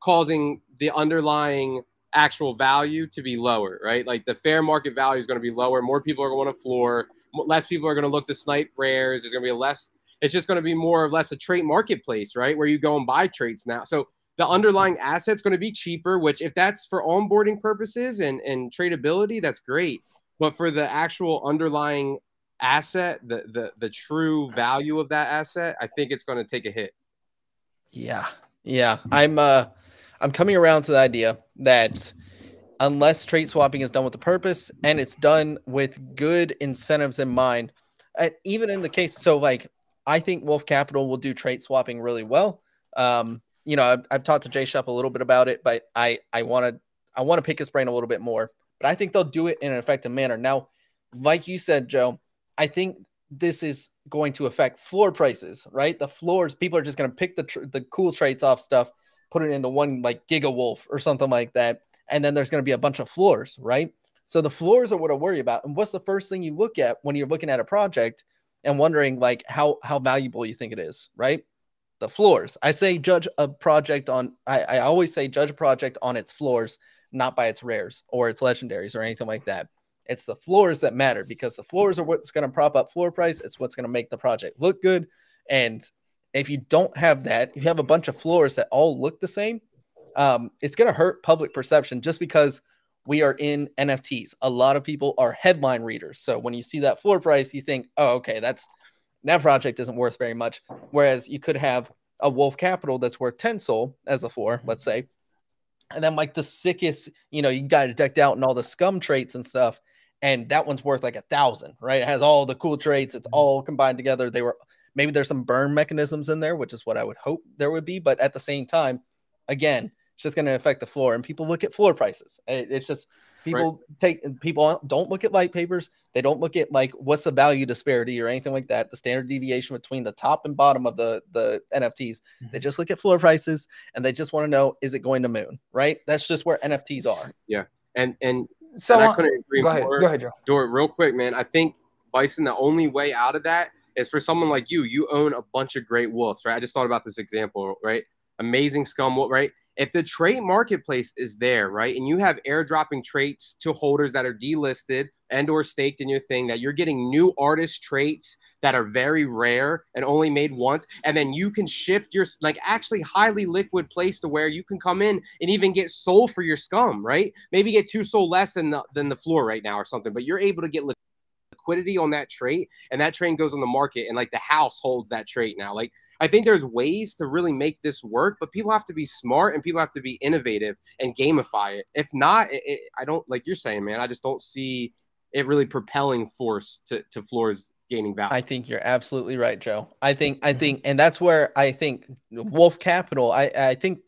causing the underlying actual value to be lower right? Like the fair market value is going to be lower. More people are going to floor. Less people are going to look to snipe rares. There's going to be less it's just going to be more or less a trait marketplace right? Where you go and buy traits now. So the underlying asset's going to be cheaper which if that's for onboarding purposes and and tradability that's great. But for the actual underlying asset, the the the true value of that asset, I think it's going to take a hit. Yeah. Yeah. I'm uh I'm coming around to the idea that unless trait swapping is done with a purpose and it's done with good incentives in mind, and even in the case so like I think Wolf Capital will do trait swapping really well. Um, you know, I've, I've talked to Jay Shep a little bit about it, but I I want to I want to pick his brain a little bit more. But I think they'll do it in an effective manner. Now, like you said, Joe, I think this is going to affect floor prices, right? The floors, people are just going to pick the tr- the cool traits off stuff, put it into one like Giga Wolf or something like that, and then there's going to be a bunch of floors, right? So the floors are what I worry about. And what's the first thing you look at when you're looking at a project and wondering like how how valuable you think it is, right? The floors. I say judge a project on. I, I always say judge a project on its floors, not by its rares or its legendaries or anything like that. It's the floors that matter because the floors are what's going to prop up floor price. It's what's going to make the project look good. And if you don't have that, if you have a bunch of floors that all look the same, um, it's going to hurt public perception just because we are in NFTs. A lot of people are headline readers. So when you see that floor price, you think, oh, okay, that's that project isn't worth very much. Whereas you could have a Wolf Capital that's worth 10 SOL as a floor, let's say. And then like the sickest, you know, you got it decked out and all the scum traits and stuff and that one's worth like a thousand, right? It has all the cool traits, it's all combined together. They were maybe there's some burn mechanisms in there, which is what I would hope there would be, but at the same time, again, it's just going to affect the floor, and people look at floor prices. It's just people right. take people don't look at light papers. They don't look at like what's the value disparity or anything like that. The standard deviation between the top and bottom of the the NFTs. Mm-hmm. They just look at floor prices and they just want to know is it going to moon, right? That's just where NFTs are. Yeah, and and so and I couldn't agree go more. Ahead, go ahead, Joe. Do it real quick, man. I think Bison, the only way out of that is for someone like you. You own a bunch of great wolves, right? I just thought about this example, right? Amazing scum right? If the trait marketplace is there, right, and you have airdropping traits to holders that are delisted and or staked in your thing, that you're getting new artist traits that are very rare and only made once, and then you can shift your like actually highly liquid place to where you can come in and even get SOL for your scum, right? Maybe get two SOL less than the than the floor right now or something, but you're able to get liquidity on that trait, and that train goes on the market, and like the house holds that trait now, like I think there's ways to really make this work, but people have to be smart and people have to be innovative and gamify it. If not, it, it, I don't like you're saying, man. I just don't see it really propelling force to to floors gaining value. I think you're absolutely right, Joe. I think I think, and that's where I think Wolf Capital. I I think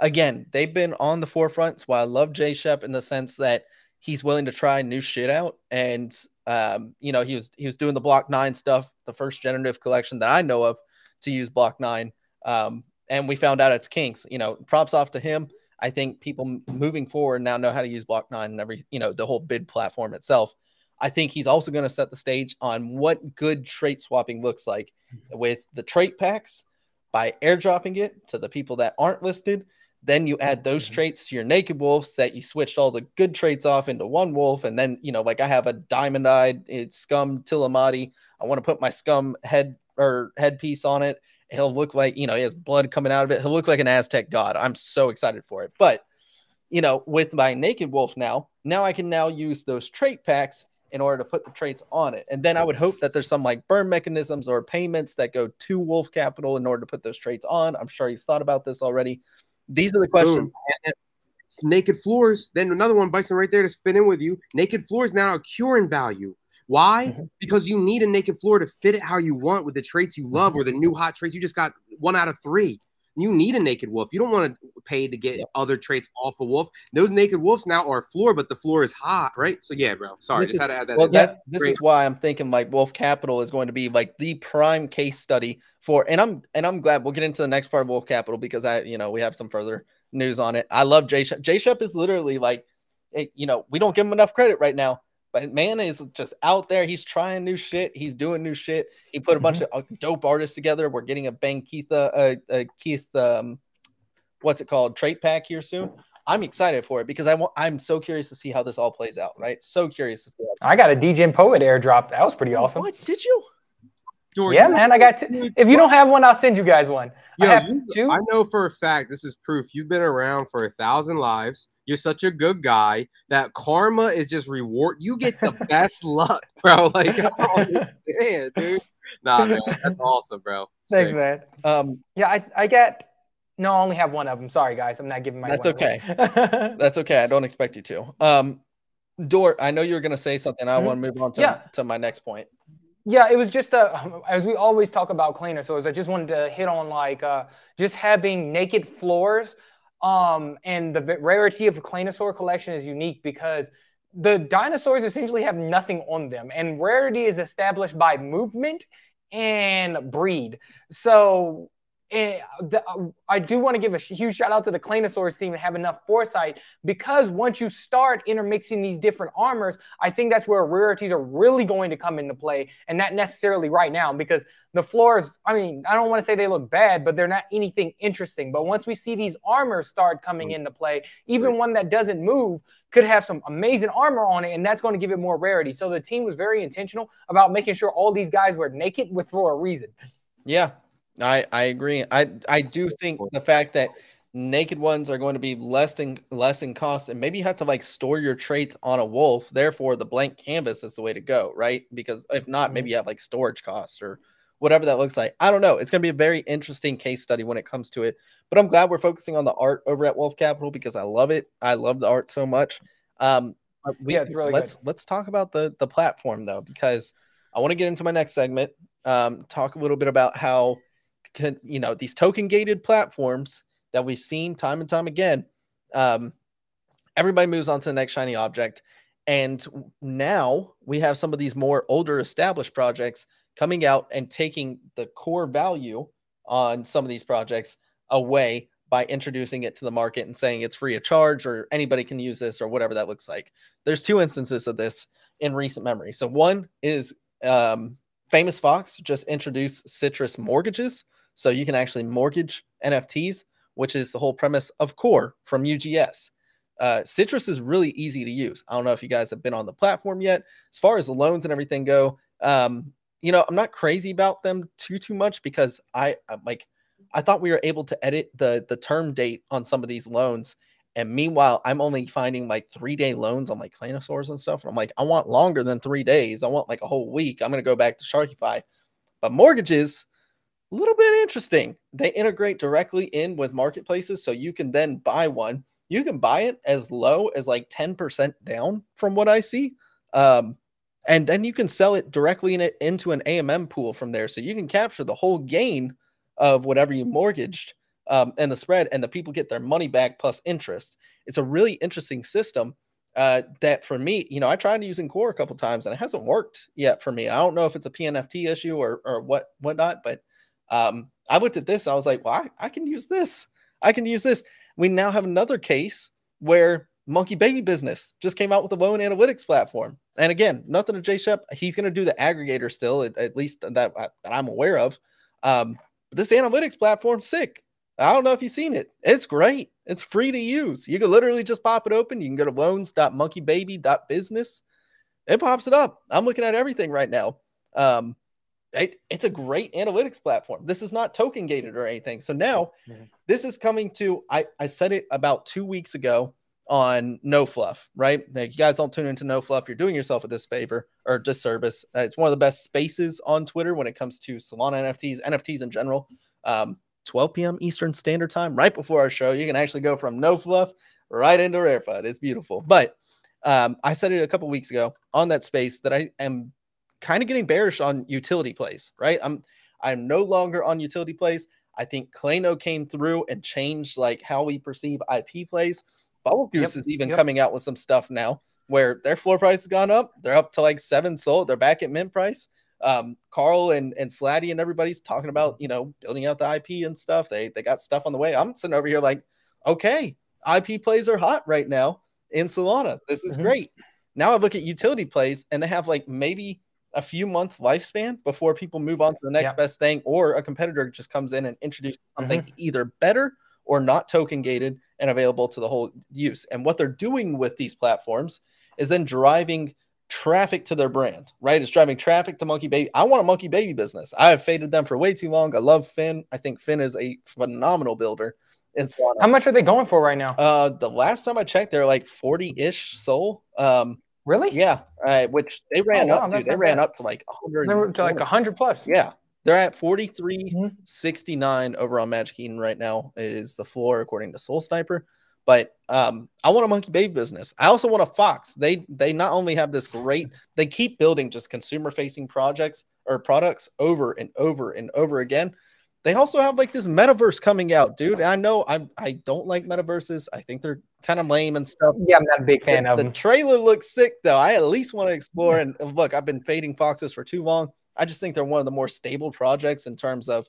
again they've been on the forefront. So I love Jay Shep in the sense that he's willing to try new shit out and um, you know, he was he was doing the block nine stuff, the first generative collection that I know of to use block nine. Um, and we found out it's kinks. You know, props off to him. I think people moving forward now know how to use block nine and every, you know, the whole bid platform itself. I think he's also going to set the stage on what good trait swapping looks like with the trait packs by airdropping it to the people that aren't listed. Then you add those mm-hmm. traits to your naked wolves that you switched all the good traits off into one wolf. And then, you know, like I have a diamond eyed it's scum Tillamati. I want to put my scum head or headpiece on it. He'll look like, you know, he has blood coming out of it. He'll look like an Aztec god. I'm so excited for it. But, you know, with my naked wolf now, now I can now use those trait packs in order to put the traits on it. And then I would hope that there's some like burn mechanisms or payments that go to Wolf Capital in order to put those traits on. I'm sure he's thought about this already. These are the questions. Naked floors. Then another one, Bison, right there to fit in with you. Naked floors now a curing value. Why? Mm-hmm. Because you need a naked floor to fit it how you want with the traits you love or the new hot traits. You just got one out of three. You need a naked wolf. You don't want to pay to get yep. other traits off a wolf. Those naked wolves now are floor, but the floor is hot, right? So yeah, bro. Sorry, this just is, had to add that. Well, that, this Great. is why I'm thinking like Wolf Capital is going to be like the prime case study for. And I'm and I'm glad we'll get into the next part of Wolf Capital because I you know we have some further news on it. I love Jay Shep. Jay Shep is literally like, you know, we don't give him enough credit right now. But man is just out there. He's trying new shit. He's doing new shit. He put a bunch mm-hmm. of uh, dope artists together. We're getting a Ben Keith, uh, uh, Keith, um, what's it called, trait pack here soon. I'm excited for it because I want. I'm so curious to see how this all plays out. Right, so curious to see. I got a DJ Poet airdrop. That was pretty awesome. What did you? yeah, man, I got. T- if you don't have one, I'll send you guys one. Yo, I have you, two. I know for a fact this is proof. You've been around for a thousand lives. You're such a good guy that karma is just reward. You get the best luck, bro. Like, oh, man, dude. Nah, man, that's awesome, bro. Thanks, Sick. man. Um, yeah, I, I get. No, I only have one of them. Sorry, guys. I'm not giving my. That's okay. that's okay. I don't expect you to. Um, Dort, I know you were gonna say something. I mm-hmm. want to move on to, yeah. to my next point. Yeah, it was just a, as we always talk about Claynosaurz, I just wanted to hit on like uh, just having naked floors um, and the rarity of a Claynosaur collection is unique because the dinosaurs essentially have nothing on them, and rarity is established by movement and breed. So and the, uh, I do want to give a huge shout out to the Claynosaurz team and have enough foresight because once you start intermixing these different armors, I think that's where rarities are really going to come into play, and not necessarily right now because the floors. I mean, I don't want to say they look bad, but they're not anything interesting. But once we see these armors start coming into play, even one that doesn't move could have some amazing armor on it, and that's going to give it more rarity. So the team was very intentional about making sure all these guys were naked with for a reason. Yeah, I I agree. I I do think the fact that naked ones are going to be less in less in cost, and maybe you have to like store your traits on a wolf. Therefore, the blank canvas is the way to go, right? Because if not, maybe mm-hmm. you have like storage costs or whatever that looks like. I don't know. It's going to be a very interesting case study when it comes to it. But I'm glad we're focusing on the art over at Wolf Capital because I love it. I love the art so much. Um, we, yeah, it's really let's good. let's talk about the the platform though because I want to get into my next segment. Um, talk a little bit about how you know these token gated platforms that we've seen time and time again um, everybody moves on to the next shiny object and now we have some of these more older established projects coming out and taking the core value on some of these projects away by introducing it to the market and saying it's free of charge or anybody can use this or whatever that looks like. There's two instances of this in recent memory. So one is um, Famous Fox just introduced Citrus mortgages, so you can actually mortgage NFTs, which is the whole premise of Core from UGS. Uh, Citrus is really easy to use. I don't know if you guys have been on the platform yet. As far as the loans and everything go, um, you know, I'm not crazy about them too too much because I like I thought we were able to edit the the term date on some of these loans. And meanwhile, I'm only finding like three day loans on like Claynosaurz and stuff. And I'm like, I want longer than three days. I want like a whole week. I'm gonna go back to Sharkify. But mortgages, a little bit interesting. They integrate directly in with marketplaces, so you can then buy one. You can buy it as low as like 10% down from what I see. Um, and then you can sell it directly in it into an AMM pool from there. So you can capture the whole gain of whatever you mortgaged um, and the spread, and the people get their money back plus interest. It's a really interesting system uh, that for me, you know, I tried using Core a couple times and it hasn't worked yet for me. I don't know if it's a PNFT issue or or what whatnot, but um, I looked at this, I was like, well, I, I can use this. I can use this. We now have another case where Monkey Baby Business just came out with a loan analytics platform. And again, nothing to Jay Shep. He's going to do the aggregator still, at, at least that, that I'm aware of. Um, this analytics platform, sick. I don't know if you've seen it. It's great. It's free to use. You can literally just pop it open. You can go to loans.monkeybaby.business. It pops it up. I'm looking at everything right now. Um, it, it's a great analytics platform. This is not token gated or anything. So now mm-hmm. this is coming to, I, I said it about two weeks ago on No Fluff, right? Now, you guys don't tune into No Fluff. You're doing yourself a disfavor or disservice. Uh, it's one of the best spaces on Twitter when it comes to Solana NFTs, NFTs in general. Um, 12 p.m. Eastern Standard Time, right before our show. You can actually go from No Fluff right into RareFUD. It's beautiful. But um, I said it a couple weeks ago on that space that I am kind of getting bearish on utility plays, right? I'm I'm no longer on utility plays. I think Clayno came through and changed like how we perceive IP plays. Bubble Goose yep, is even yep. coming out with some stuff now where their floor price has gone up. They're up to like seven sold. They're back at mint price. Um, Carl and and Slatty and everybody's talking about you know building out the IP and stuff. They they got stuff on the way. I'm sitting over here like, okay, IP plays are hot right now in Solana. This is mm-hmm. great. Now I look at utility plays and they have like maybe a few month lifespan before people move on to the next yeah. best thing, or a competitor just comes in and introduces something mm-hmm. either better or not token gated and available to the whole use. And what they're doing with these platforms is then driving traffic to their brand, right? It's driving traffic to Monkey Baby. I want a Monkey Baby business. I have faded them for way too long. I love Finn. I think Finn is a phenomenal builder. And so How much are they going for right now? Uh, the last time I checked, they're like 40 ish SOL. Um, really? Yeah. Uh, which they ran oh, wow, up to. They ran bad. up to like 100. They were to like 100 plus. Yeah. They're at 43.69 mm-hmm. over on Magic Eden right now, is the floor according to Soul Sniper. But um, I want a monkey baby business. I also want a fox. They they not only have this great, they keep building just consumer facing projects or products over and over and over again. They also have like this metaverse coming out, dude. I know I I don't like metaverses. I think they're kind of lame and stuff. Yeah, I'm not a big fan the, of the trailer looks sick though. I at least want to explore. And look, I've been fading foxes for too long. I just think they're one of the more stable projects in terms of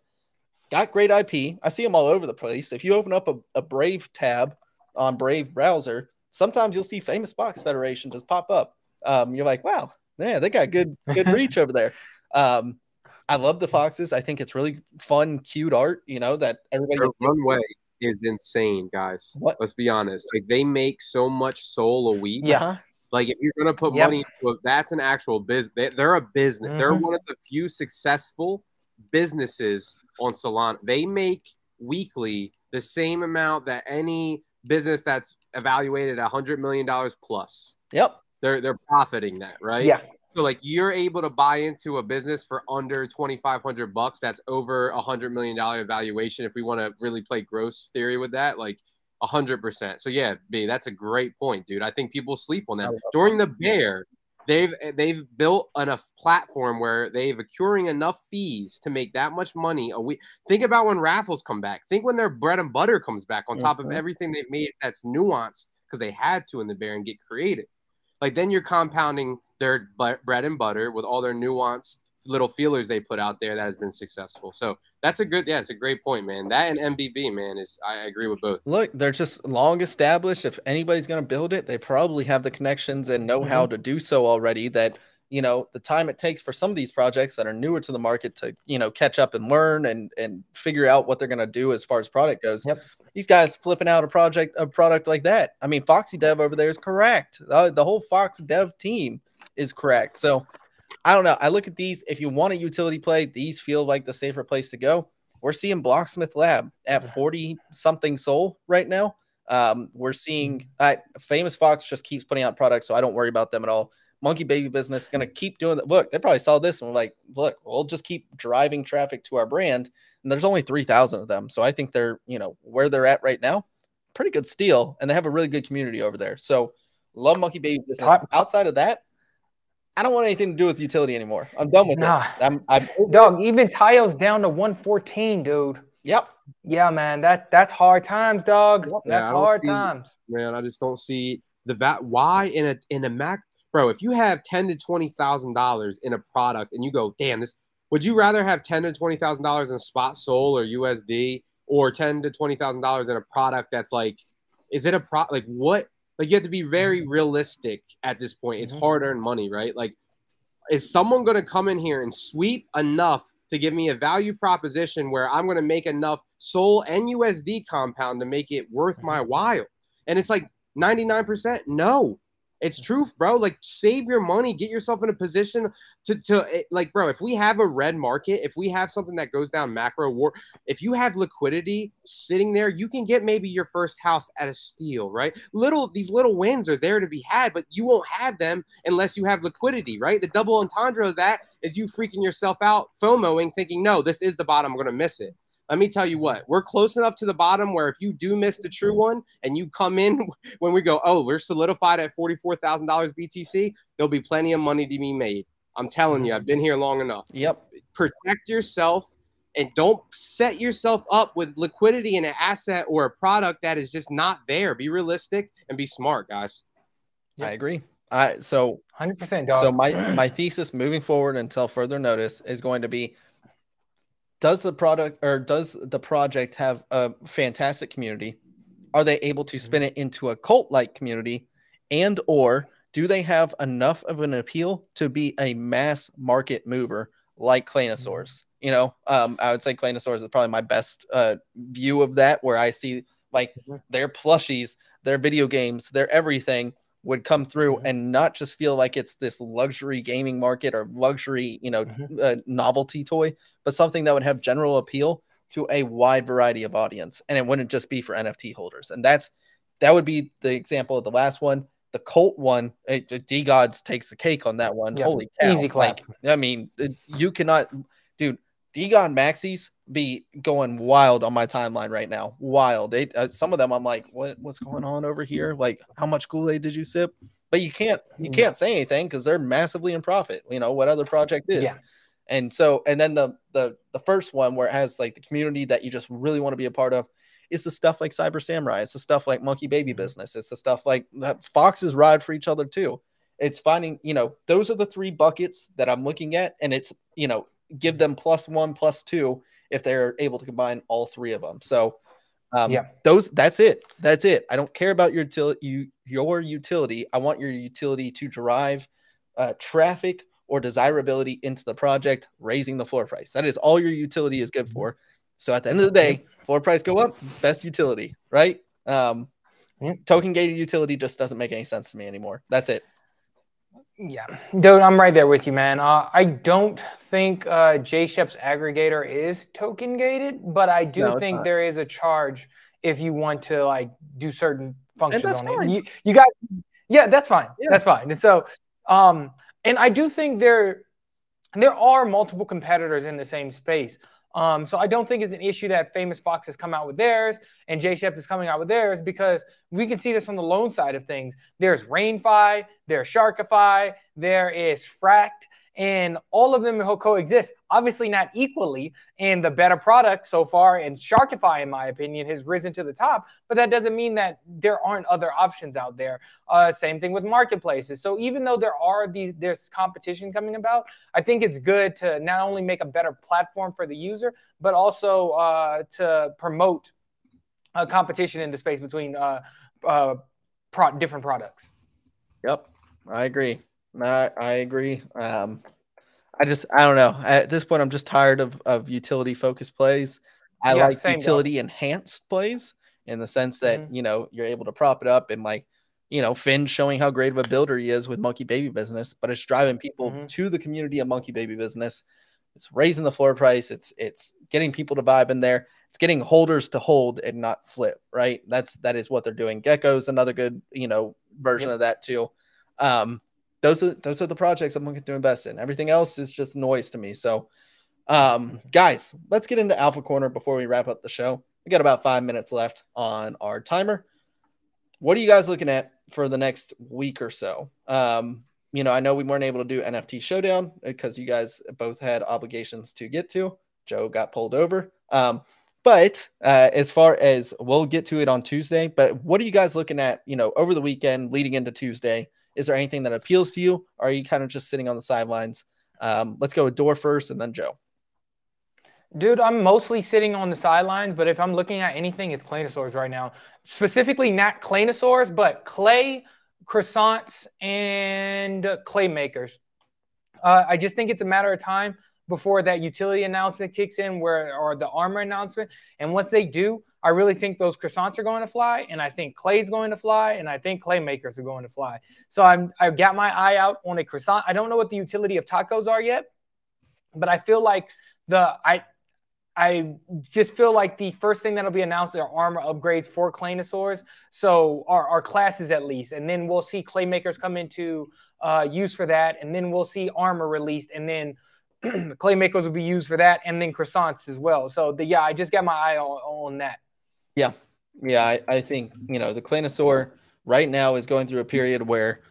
got great IP. I see them all over the place. If you open up a, a Brave tab on Brave browser, sometimes you'll see Famous Fox Federation just pop up. Um, you're like, wow, yeah, they got good good reach over there. Um, I love the foxes. I think it's really fun, cute art. You know that everybody. Their runway is insane, guys. What? Let's be honest. Like they make so much SOL a week. Yeah. Uh-huh. Like if you're gonna put yep. money into it, that's an actual business. They, are a business. Mm-hmm. They're one of the few successful businesses on Solana. They make weekly the same amount that any business that's evaluated a hundred million dollars plus. Yep. They're they're profiting that, right? Yeah. So like you're able to buy into a business for under twenty five hundred bucks. That's over a hundred million dollar valuation. If we want to really play gross theory with that, like a hundred percent. So yeah, B, that's a great point, dude. I think people sleep on that. During the bear, they've they've built enough platform where they've accruing enough fees to make that much money a week. Think about when raffles come back. Think when their bread and butter comes back on top mm-hmm. of everything they've made that's nuanced because they had to in the bear and get creative. Like then you're compounding their bread and butter with all their nuanced little feelers they put out there that has been successful. So that's a good, yeah, it's a great point, man. That and MBB, man, is I agree with both. Look, they're just long established. If anybody's going to build it, they probably have the connections and know mm-hmm. how to do so already. That you know the time it takes for some of these projects that are newer to the market to you know catch up and learn and and figure out what they're going to do as far as product goes. Yep. These guys flipping out a project a product like that. I mean, Foxy Dev over there is correct. Uh, the whole Fox Dev team is correct. So I don't know. I look at these. If you want a utility play, these feel like the safer place to go. We're seeing Blocksmith Lab at 40 something SOL right now. Um, we're seeing uh, Famous Fox just keeps putting out products, so I don't worry about them at all. Monkey Baby Business gonna keep doing that. Look, they probably saw this and we're like, look, we'll just keep driving traffic to our brand. And there's only 3,000 of them. So I think they're, you know, where they're at right now, pretty good steal. And they have a really good community over there. So love Monkey Baby Business. Outside of that, I don't want anything to do with utility anymore. I'm done with nah. it. I'm, I'm dog. Even Tayo's down to 114, dude. Yep. Yeah, man. That that's hard times, dog. Yep. That's yeah, hard see, times. Man, I just don't see the vat. Why in a in a Mac, bro? If you have ten to twenty thousand dollars in a product and you go, damn, this. Would you rather have ten to twenty thousand dollars in spot Sol or USD, or ten to twenty thousand dollars in a product that's like, is it a pro? Like what? Like you have to be very mm-hmm. realistic at this point. It's mm-hmm. hard earned money, right? Like, is someone going to come in here and sweep enough to give me a value proposition where I'm going to make enough SOL and USD compound to make it worth my while. And it's like 99% no. It's truth, bro. Like save your money, get yourself in a position to to eh, like, bro. If we have a red market, if we have something that goes down macro war, if you have liquidity sitting there, you can get maybe your first house at a steal, right? Little these little wins are there to be had, but you won't have them unless you have liquidity, right? The double entendre of that is you freaking yourself out, FOMOing, thinking, no, this is the bottom, I'm gonna miss it let me tell you what, we're close enough to the bottom where if you do miss the true one and you come in when we go, oh, we're solidified at $44,000 BTC, there'll be plenty of money to be made. I'm telling you, I've been here long enough. Yep. Protect yourself and don't set yourself up with liquidity in an asset or a product that is just not there. Be realistic and be smart, guys. I agree. I so 100%. Dog. So my my thesis moving forward until further notice is going to be does the product or does the project have a fantastic community? Are they able to spin it into a cult like community? And or do they have enough of an appeal to be a mass market mover like Claynosaurz? You know, um, I would say Claynosaurz is probably my best uh, view of that, where I see like mm-hmm. their plushies, their video games, their everything would come through mm-hmm. and not just feel like it's this luxury gaming market or luxury, you know, mm-hmm. uh, novelty toy, but something that would have general appeal to a wide variety of audience. And it wouldn't just be for NFT holders. And that's that would be the example of the last one. The cult one, DeGods takes the cake on that one. Holy cow. Easy clap. Like, I mean, you cannot, dude, DeGod Maxis be going wild on my timeline right now. Wild. They, uh, some of them, I'm like, what, what's going on over here? Like, how much Kool Aid did you sip? But you can't, you mm. can't say anything because they're massively in profit. You know what other project is. Yeah. And so, and then the the the first one where it has like the community that you just really want to be a part of is the stuff like Cyber Samurai. It's the stuff like Monkey Baby mm-hmm. Business. It's the stuff like that foxes ride for each other too. It's finding, you know, those are the three buckets that I'm looking at, and it's you know give them plus one, plus two if they're able to combine all three of them. So, um, yeah, those that's it. That's it. I don't care about your utility. You, your utility. I want your utility to drive uh, traffic or desirability into the project, raising the floor price. That is all your utility is good for. So at the end of the day, floor price go up, best utility, right? Um, token gated utility just doesn't make any sense to me anymore. That's it. Yeah, dude, I'm right there with you, man. Uh, I don't think uh, JShep's aggregator is token gated, but I do no, think there is a charge if you want to like do certain functions on fine. it. You, you got, yeah, that's fine. Yeah. That's fine. And so, um, and I do think there there are multiple competitors in the same space. Um, so I don't think it's an issue that Famous Fox has come out with theirs and JShep is coming out with theirs because we can see this from the loan side of things. There's RainFi, there's Sharkify, there is Frakt, and all of them will coexist. Obviously, not equally. And the better product so far, and Sharkify, in my opinion, has risen to the top. But that doesn't mean that there aren't other options out there. Uh, same thing with marketplaces. So even though there are these, there's competition coming about, I think it's good to not only make a better platform for the user, but also uh, to promote a competition in the space between uh, uh, pro- different products. Yep, I agree. I, I agree. Um, I just I don't know. At this point, I'm just tired of of utility focused plays. I yeah, like utility enhanced plays in the sense that mm-hmm. you know you're able to prop it up and like you know Finn showing how great of a builder he is with Monkey Baby Business, but it's driving people mm-hmm. to the community of Monkey Baby Business. It's raising the floor price. It's it's getting people to vibe in there. It's getting holders to hold and not flip. Right. That's that is what they're doing. Gecko's another good you know version yep. of that too. Um, those are those are the projects I'm looking to invest in. Everything else is just noise to me. So, um, guys, let's get into Alpha Corner before we wrap up the show. We got about five minutes left on our timer. What are you guys looking at for the next week or so? Um, you know, I know we weren't able to do NFT Showdown because you guys both had obligations to get to. Joe got pulled over. Um, but uh, as far as we'll get to it on Tuesday, but what are you guys looking at, you know, over the weekend leading into Tuesday? Is there anything that appeals to you? Or are you kind of just sitting on the sidelines? Um, let's go with Dor first and then Joe. Dude, I'm mostly sitting on the sidelines, but if I'm looking at anything, it's Claynosaurz right now. Specifically, not Claynosaurz, but clay, croissants, and clay makers. Uh, I just think it's a matter of time before that utility announcement kicks in, where or the armor announcement. And once they do, I really think those croissants are going to fly, and I think clay's going to fly, and I think clay makers are going to fly. So I'm I've got my eye out on a croissant. I don't know what the utility of tacos are yet, but I feel like the I I just feel like the first thing that'll be announced are armor upgrades for Claynosaurz. So our, our classes at least, and then we'll see Claymakers come into uh, use for that, and then we'll see armor released, and then The claymakers will be used for that, and then croissants as well. So the yeah, I just got my eye on, on that. Yeah, yeah, I, I think you know the Claynosaur right now is going through a period where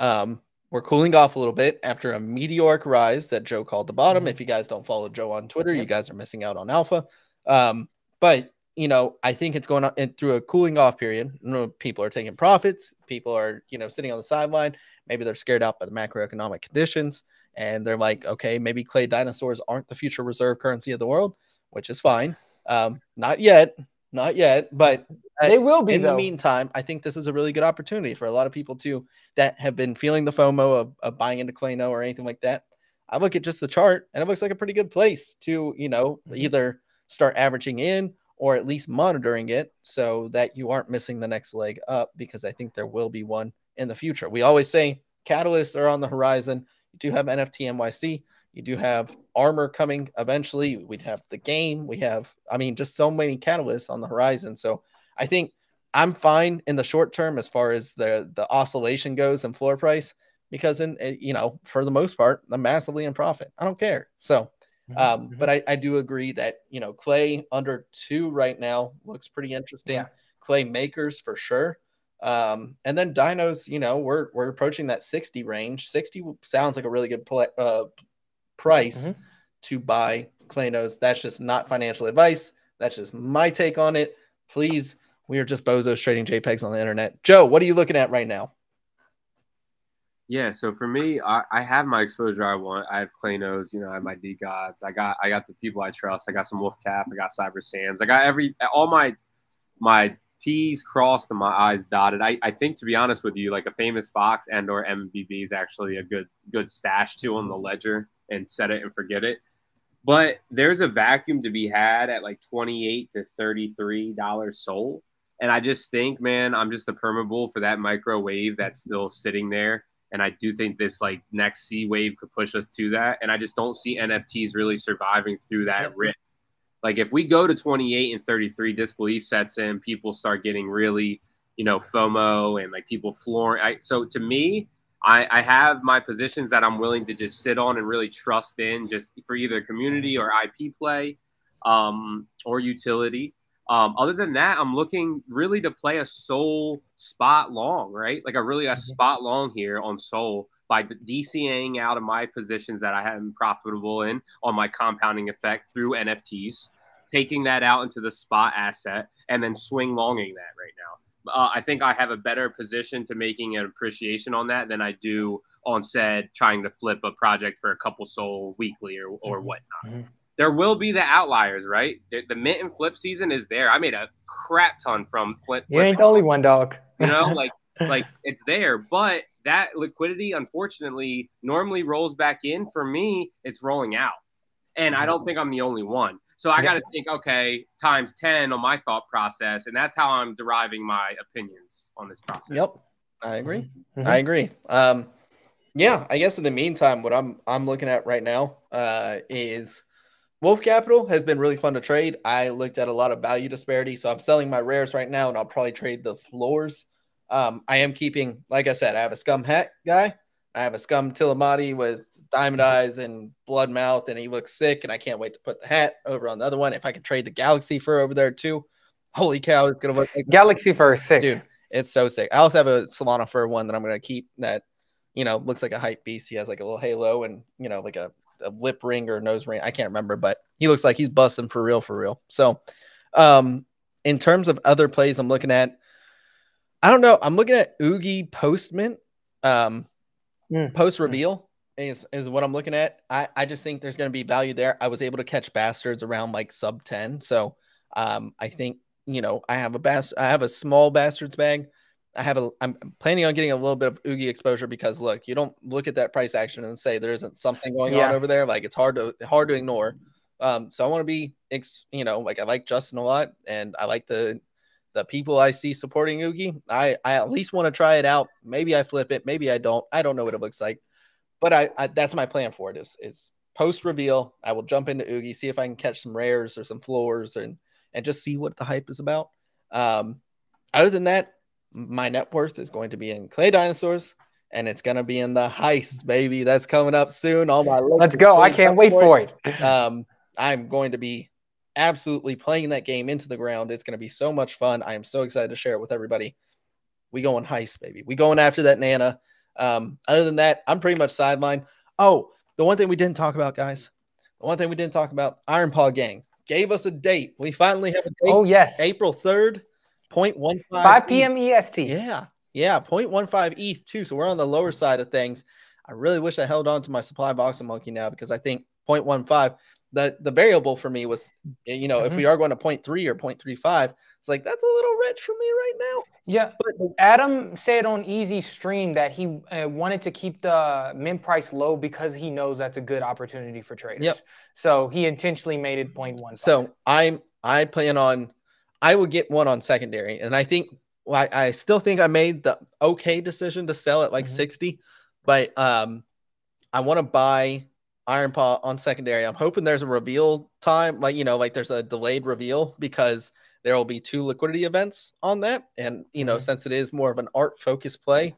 um, we're cooling off a little bit after a meteoric rise that Joe called the bottom. Mm-hmm. If you guys don't follow Joe on Twitter, you guys are missing out on alpha. Um, but you know, I think it's going on through a cooling off period. You know, people are taking profits. People are, you know, sitting on the sideline. Maybe they're scared out by the macroeconomic conditions, and they're like, okay, maybe clay dinosaurs aren't the future reserve currency of the world, which is fine. Um, not yet, not yet, but they will be. In though. the meantime, I think this is a really good opportunity for a lot of people too that have been feeling the FOMO of, of buying into Clayno or anything like that. I look at just the chart and it looks like a pretty good place to, you know, mm-hmm. either start averaging in or at least monitoring it so that you aren't missing the next leg up because I think there will be one in the future. We always say catalysts are on the horizon. You do have NFT NYC. You do have armor coming eventually. We'd have the game. We have, I mean, just so many catalysts on the horizon. So I think I'm fine in the short term as far as the the oscillation goes and floor price because in eh, you know for the most part I'm massively in profit. I don't care. So, mm-hmm, um, mm-hmm. but I, I do agree that you know clay under two right now looks pretty interesting. Yeah. Clay makers for sure. Um, and then dinos, you know, we're we're approaching that 60 range. 60 sounds like a really good play, uh, price mm-hmm. to buy Claynos. That's just not financial advice. That's just my take on it. Please, we are just bozos trading JPEGs on the internet. Joe, what are you looking at right now? Yeah, so for me, I, I have my exposure I want. I have Claynos, you know, I have my D DeGods. I got I got the people I trust. I got some Wolf Cap. I got Cyber Sams. I got every all my my T's crossed and my I's dotted. I, I think to be honest with you, like a famous Fox and or MBB is actually a good good stash too on the ledger and set it and forget it. But there's a vacuum to be had at like 28 to 33 dollars sold. And I just think, man, I'm just a perma for that microwave that's still sitting there. And I do think this like next C wave could push us to that. And I just don't see NFTs really surviving through that rip. Like if we go to 28 and 33, disbelief sets in, people start getting really, you know, FOMO and like people flooring. so to me, I, I have my positions that I'm willing to just sit on and really trust in just for either community or IP play um, or utility. Um, other than that, I'm looking really to play a SOL spot long, right? Like a really a mm-hmm. spot long here on SOL by DCAing out of my positions that I have been profitable in on my compounding effect through NFTs, taking that out into the spot asset, and then swing longing that right now uh, I think I have a better position to making an appreciation on that than I do on said trying to flip a project for a couple SOL weekly or, or mm-hmm. whatnot. Mm-hmm. There will be the outliers, right? The, the, mint and flip season is there. I made a crap ton from flip. You ain't the only one, dog. you know, like like it's there, but that liquidity, unfortunately, normally rolls back in. For me, it's rolling out, and I don't mm-hmm. think I'm the only one. So I got to think, okay, times 10 on my thought process. And that's how I'm deriving my opinions on this process. Yep. I agree. Mm-hmm. I agree. Um, yeah, I guess in the meantime, what I'm I'm looking at right now uh, is Wolf Capital has been really fun to trade. I looked at a lot of value disparity, so I'm selling my rares right now, and I'll probably trade the floors. Um, I am keeping, like I said, I have a scum hat guy. I have a scum Tillamati with diamond eyes and blood mouth, and he looks sick. And I can't wait to put the hat over on the other one. If I could trade the Galaxy fur over there too, holy cow, it's gonna look like Galaxy fur is sick, dude. It's so sick. I also have a Solana fur one that I'm gonna keep that you know looks like a hype beast. He has like a little halo and you know like a, a lip ring or nose ring. I can't remember, but he looks like he's busting for real, for real. So, um, in terms of other plays, I'm looking at. I don't know. I'm looking at Oogie Postman. Um, mm. post reveal is is what I'm looking at. I I just think there's going to be value there. I was able to catch bastards around like sub 10, so um I think you know I have a bast I have a small bastards bag. I have a I'm planning on getting a little bit of Oogie exposure because look, you don't look at that price action and say there isn't something going yeah. on over there. Like it's hard to hard to ignore. Um, so I want to be, you know, like I like Justin a lot, and I like the the people I see supporting Oogie. I I at least want to try it out. Maybe I flip it, maybe I don't. I don't know what it looks like, but I, I that's my plan for it. Is is post reveal, I will jump into Oogie, see if I can catch some rares or some floors, and and just see what the hype is about. Um, other than that, my net worth is going to be in Clay Dinosaurs, and it's gonna be in the heist, baby. That's coming up soon. All my let's go! I can't wait for it. Um, I'm going to be absolutely playing that game into the ground. It's going to be so much fun. I am so excited to share it with everybody. We going heist, baby. We going after that Nana. Um, other than that, I'm pretty much sidelined. Oh, the one thing we didn't talk about, guys. The one thing we didn't talk about, Iron Paw Gang gave us a date. We finally have a date. Oh, yes. April 3rd, 0.15. 5 p.m. EST. Yeah. Yeah. 0.15 ETH, too. So we're on the lower side of things. I really wish I held on to my supply box of Monkey now because I think 0.15 the the variable for me was you know mm-hmm. if we are going to 0.3 or 0.35 it's like that's a little rich for me right now yeah but adam said on easy stream that he uh, wanted to keep the mint price low because he knows that's a good opportunity for traders yep. so he intentionally made it 0.1 so i'm i plan on i will get one on secondary and i think well, I, I still think i made the okay decision to sell at like mm-hmm. 60 but um i want to buy Iron Paw on secondary. I'm hoping there's a reveal time, like you know, like there's a delayed reveal because there will be two liquidity events on that. And you know, mm-hmm. since it is more of an art focused play,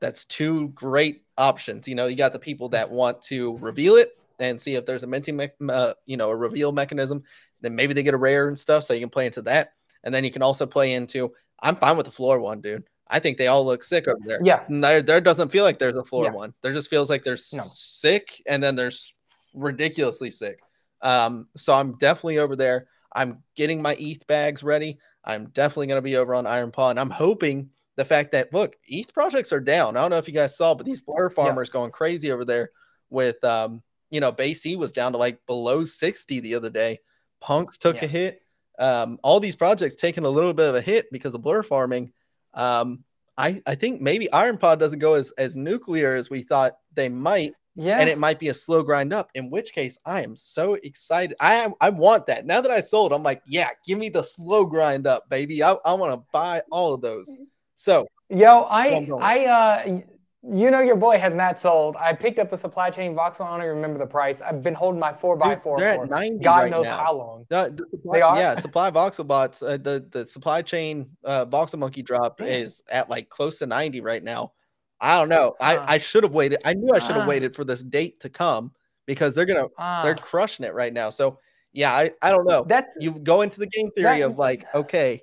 that's two great options. You know, you got the people that want to reveal it and see if there's a minting, me- uh, you know, a reveal mechanism. Then maybe they get a rare and stuff, so you can play into that. And then you can also play into. I'm fine with the floor one, dude. I think they all look sick over there. Yeah. There, there doesn't feel like there's a floor yeah. one. There just feels like there's no. sick and then there's ridiculously sick. Um, so I'm definitely over there. I'm getting my ETH bags ready. I'm definitely going to be over on Iron Paw. And I'm hoping the fact that, look, ETH projects are down. I don't know if you guys saw, but these blur farmers yeah. going crazy over there with, um, you know, BAYC was down to like below 60 the other day. Punks took yeah. a hit. Um, all these projects taking a little bit of a hit because of blur farming. Um, I, I think maybe Iron Paw doesn't go as, as nuclear as we thought they might. Yeah. And it might be a slow grind up, in which case I am so excited. I I want that. Now that I sold, I'm like, yeah, give me the slow grind up, baby. I, I want to buy all of those. So yo, I I uh you know your boy has not sold. I picked up a supply chain voxel. I don't even remember the price. I've been holding my four by four. They're for at 90 God right knows now. how long. The, the supply, they are. Yeah, supply voxel bots. Uh, the the supply chain uh, voxel monkey drop is at like close to 90 right now. I don't know. Uh, I I should have waited. I knew I should have uh, waited for this date to come because they're gonna they're crushing it right now. So yeah, I I don't know. That's you go into the game theory that, of like, okay,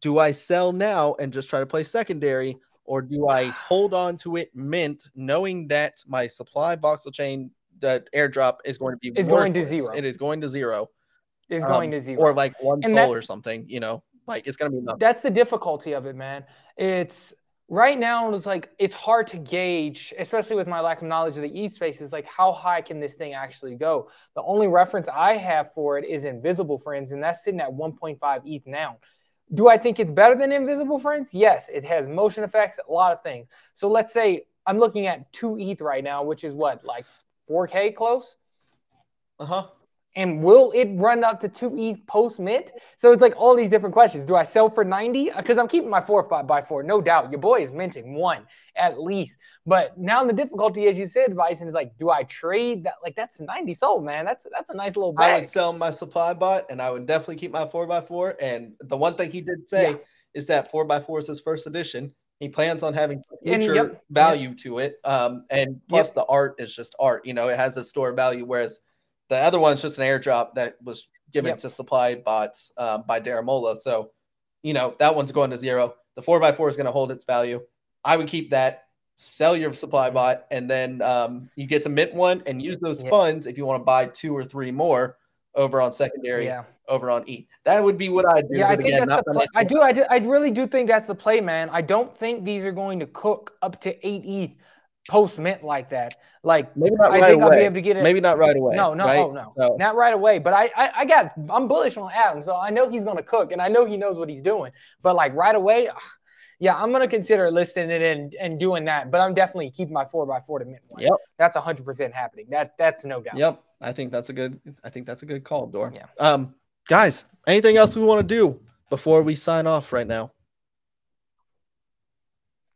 do I sell now and just try to play secondary? Or do I hold on to it mint, knowing that my supply voxel chain the airdrop is going to be is going to zero. It is going to zero. Is um, going to zero, or like one and soul or something. You know, like it's going to be nothing. That's the difficulty of it, man. It's right now. It's like it's hard to gauge, especially with my lack of knowledge of the ETH space. Is like how high can this thing actually go? The only reference I have for it is Invisible Friends, and that's sitting at 1.5 ETH now. Do I think it's better than Invisible Friends? Yes, it has motion effects, a lot of things. So let's say I'm looking at two ETH right now, which is what, like 4K close? Uh huh. And will it run up to two ETH post mint? So it's like all these different questions. Do I sell for 90? Because I'm keeping my four five by four, no doubt. Your boy is minting one at least. But now the difficulty, as you said, Bison, is like, do I trade that? Like that's 90 sold, man. That's that's a nice little bag. I would sell my supply bot and I would definitely keep my four by four. And the one thing he did say yeah. is that four by four is his first edition. He plans on having future yep, value yep. to it. Um, and plus yep. the art is just art. You know, it has a store value, whereas the other one's just an airdrop that was given yep. to supply bots um, by Daramola. So, you know, that one's going to zero. The 4x4 is going to hold its value. I would keep that, sell your supply bot, and then um, you get to mint one and use those yep. funds if you want to buy two or three more over on secondary, yeah. over on E. That would be what I do. Yeah, I think again, that's the play. I do, I do. I really do think that's the play, man. I don't think these are going to cook up to eight ETH post mint like that. Like maybe not I right think away. I'll be able to get it. Maybe not right away. No, no, right? oh, no, so. not right away. But I, I, I got, I'm bullish on Adam, so I know he's gonna cook, and I know he knows what he's doing. But like right away, yeah, I'm gonna consider listing it and and doing that. But I'm definitely keeping my four x four to mint one. Yep, that's hundred percent happening. That that's no doubt. Yep, I think that's a good. I think that's a good call, Dor. Yeah. Um, guys, anything else we want to do before we sign off right now?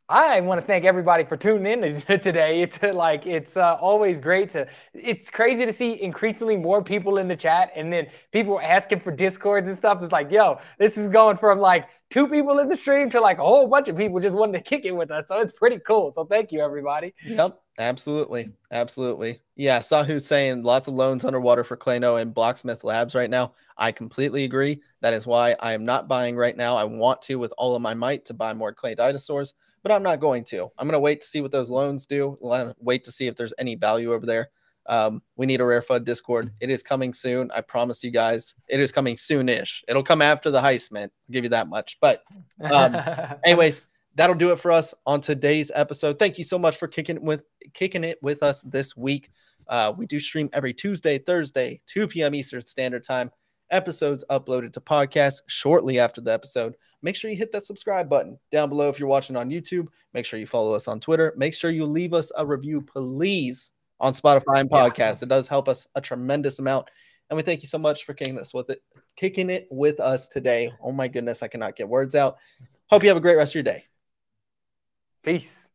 I want to thank everybody for tuning in today. It's uh, like it's uh, always great to. It's crazy to see increasingly more people in the chat, and then people asking for discords and stuff. It's like, yo, this is going from like two people in the stream to like a whole bunch of people just wanting to kick it with us. So it's pretty cool. So thank you, everybody. Yep, absolutely, absolutely. Yeah, Sahu saying lots of loans underwater for Clayno and Blocksmith Labs right now. I completely agree. That is why I am not buying right now. I want to with all of my might to buy more Claynosaurz but I'm not going to. I'm going to wait to see what those loans do. Wait to see if there's any value over there. Um, we need a RareFUD Discord. It is coming soon. I promise you guys, it is coming soonish. It'll come after the heist, man. I'll give you that much. But, um, anyways, that'll do it for us on today's episode. Thank you so much for kicking with kicking it with us this week. Uh, we do stream every Tuesday, Thursday, 2 p.m. Eastern Standard Time. Episodes uploaded to podcast shortly after the episode make sure you hit that subscribe button down below if you're watching on YouTube. Make sure you follow us on Twitter. Make sure you leave us a review, please, on Spotify and podcast. Yeah. It does help us a tremendous amount. And we thank you so much for kicking us with it, kicking it with us today. Oh my goodness, I cannot get words out. Hope you have a great rest of your day. Peace.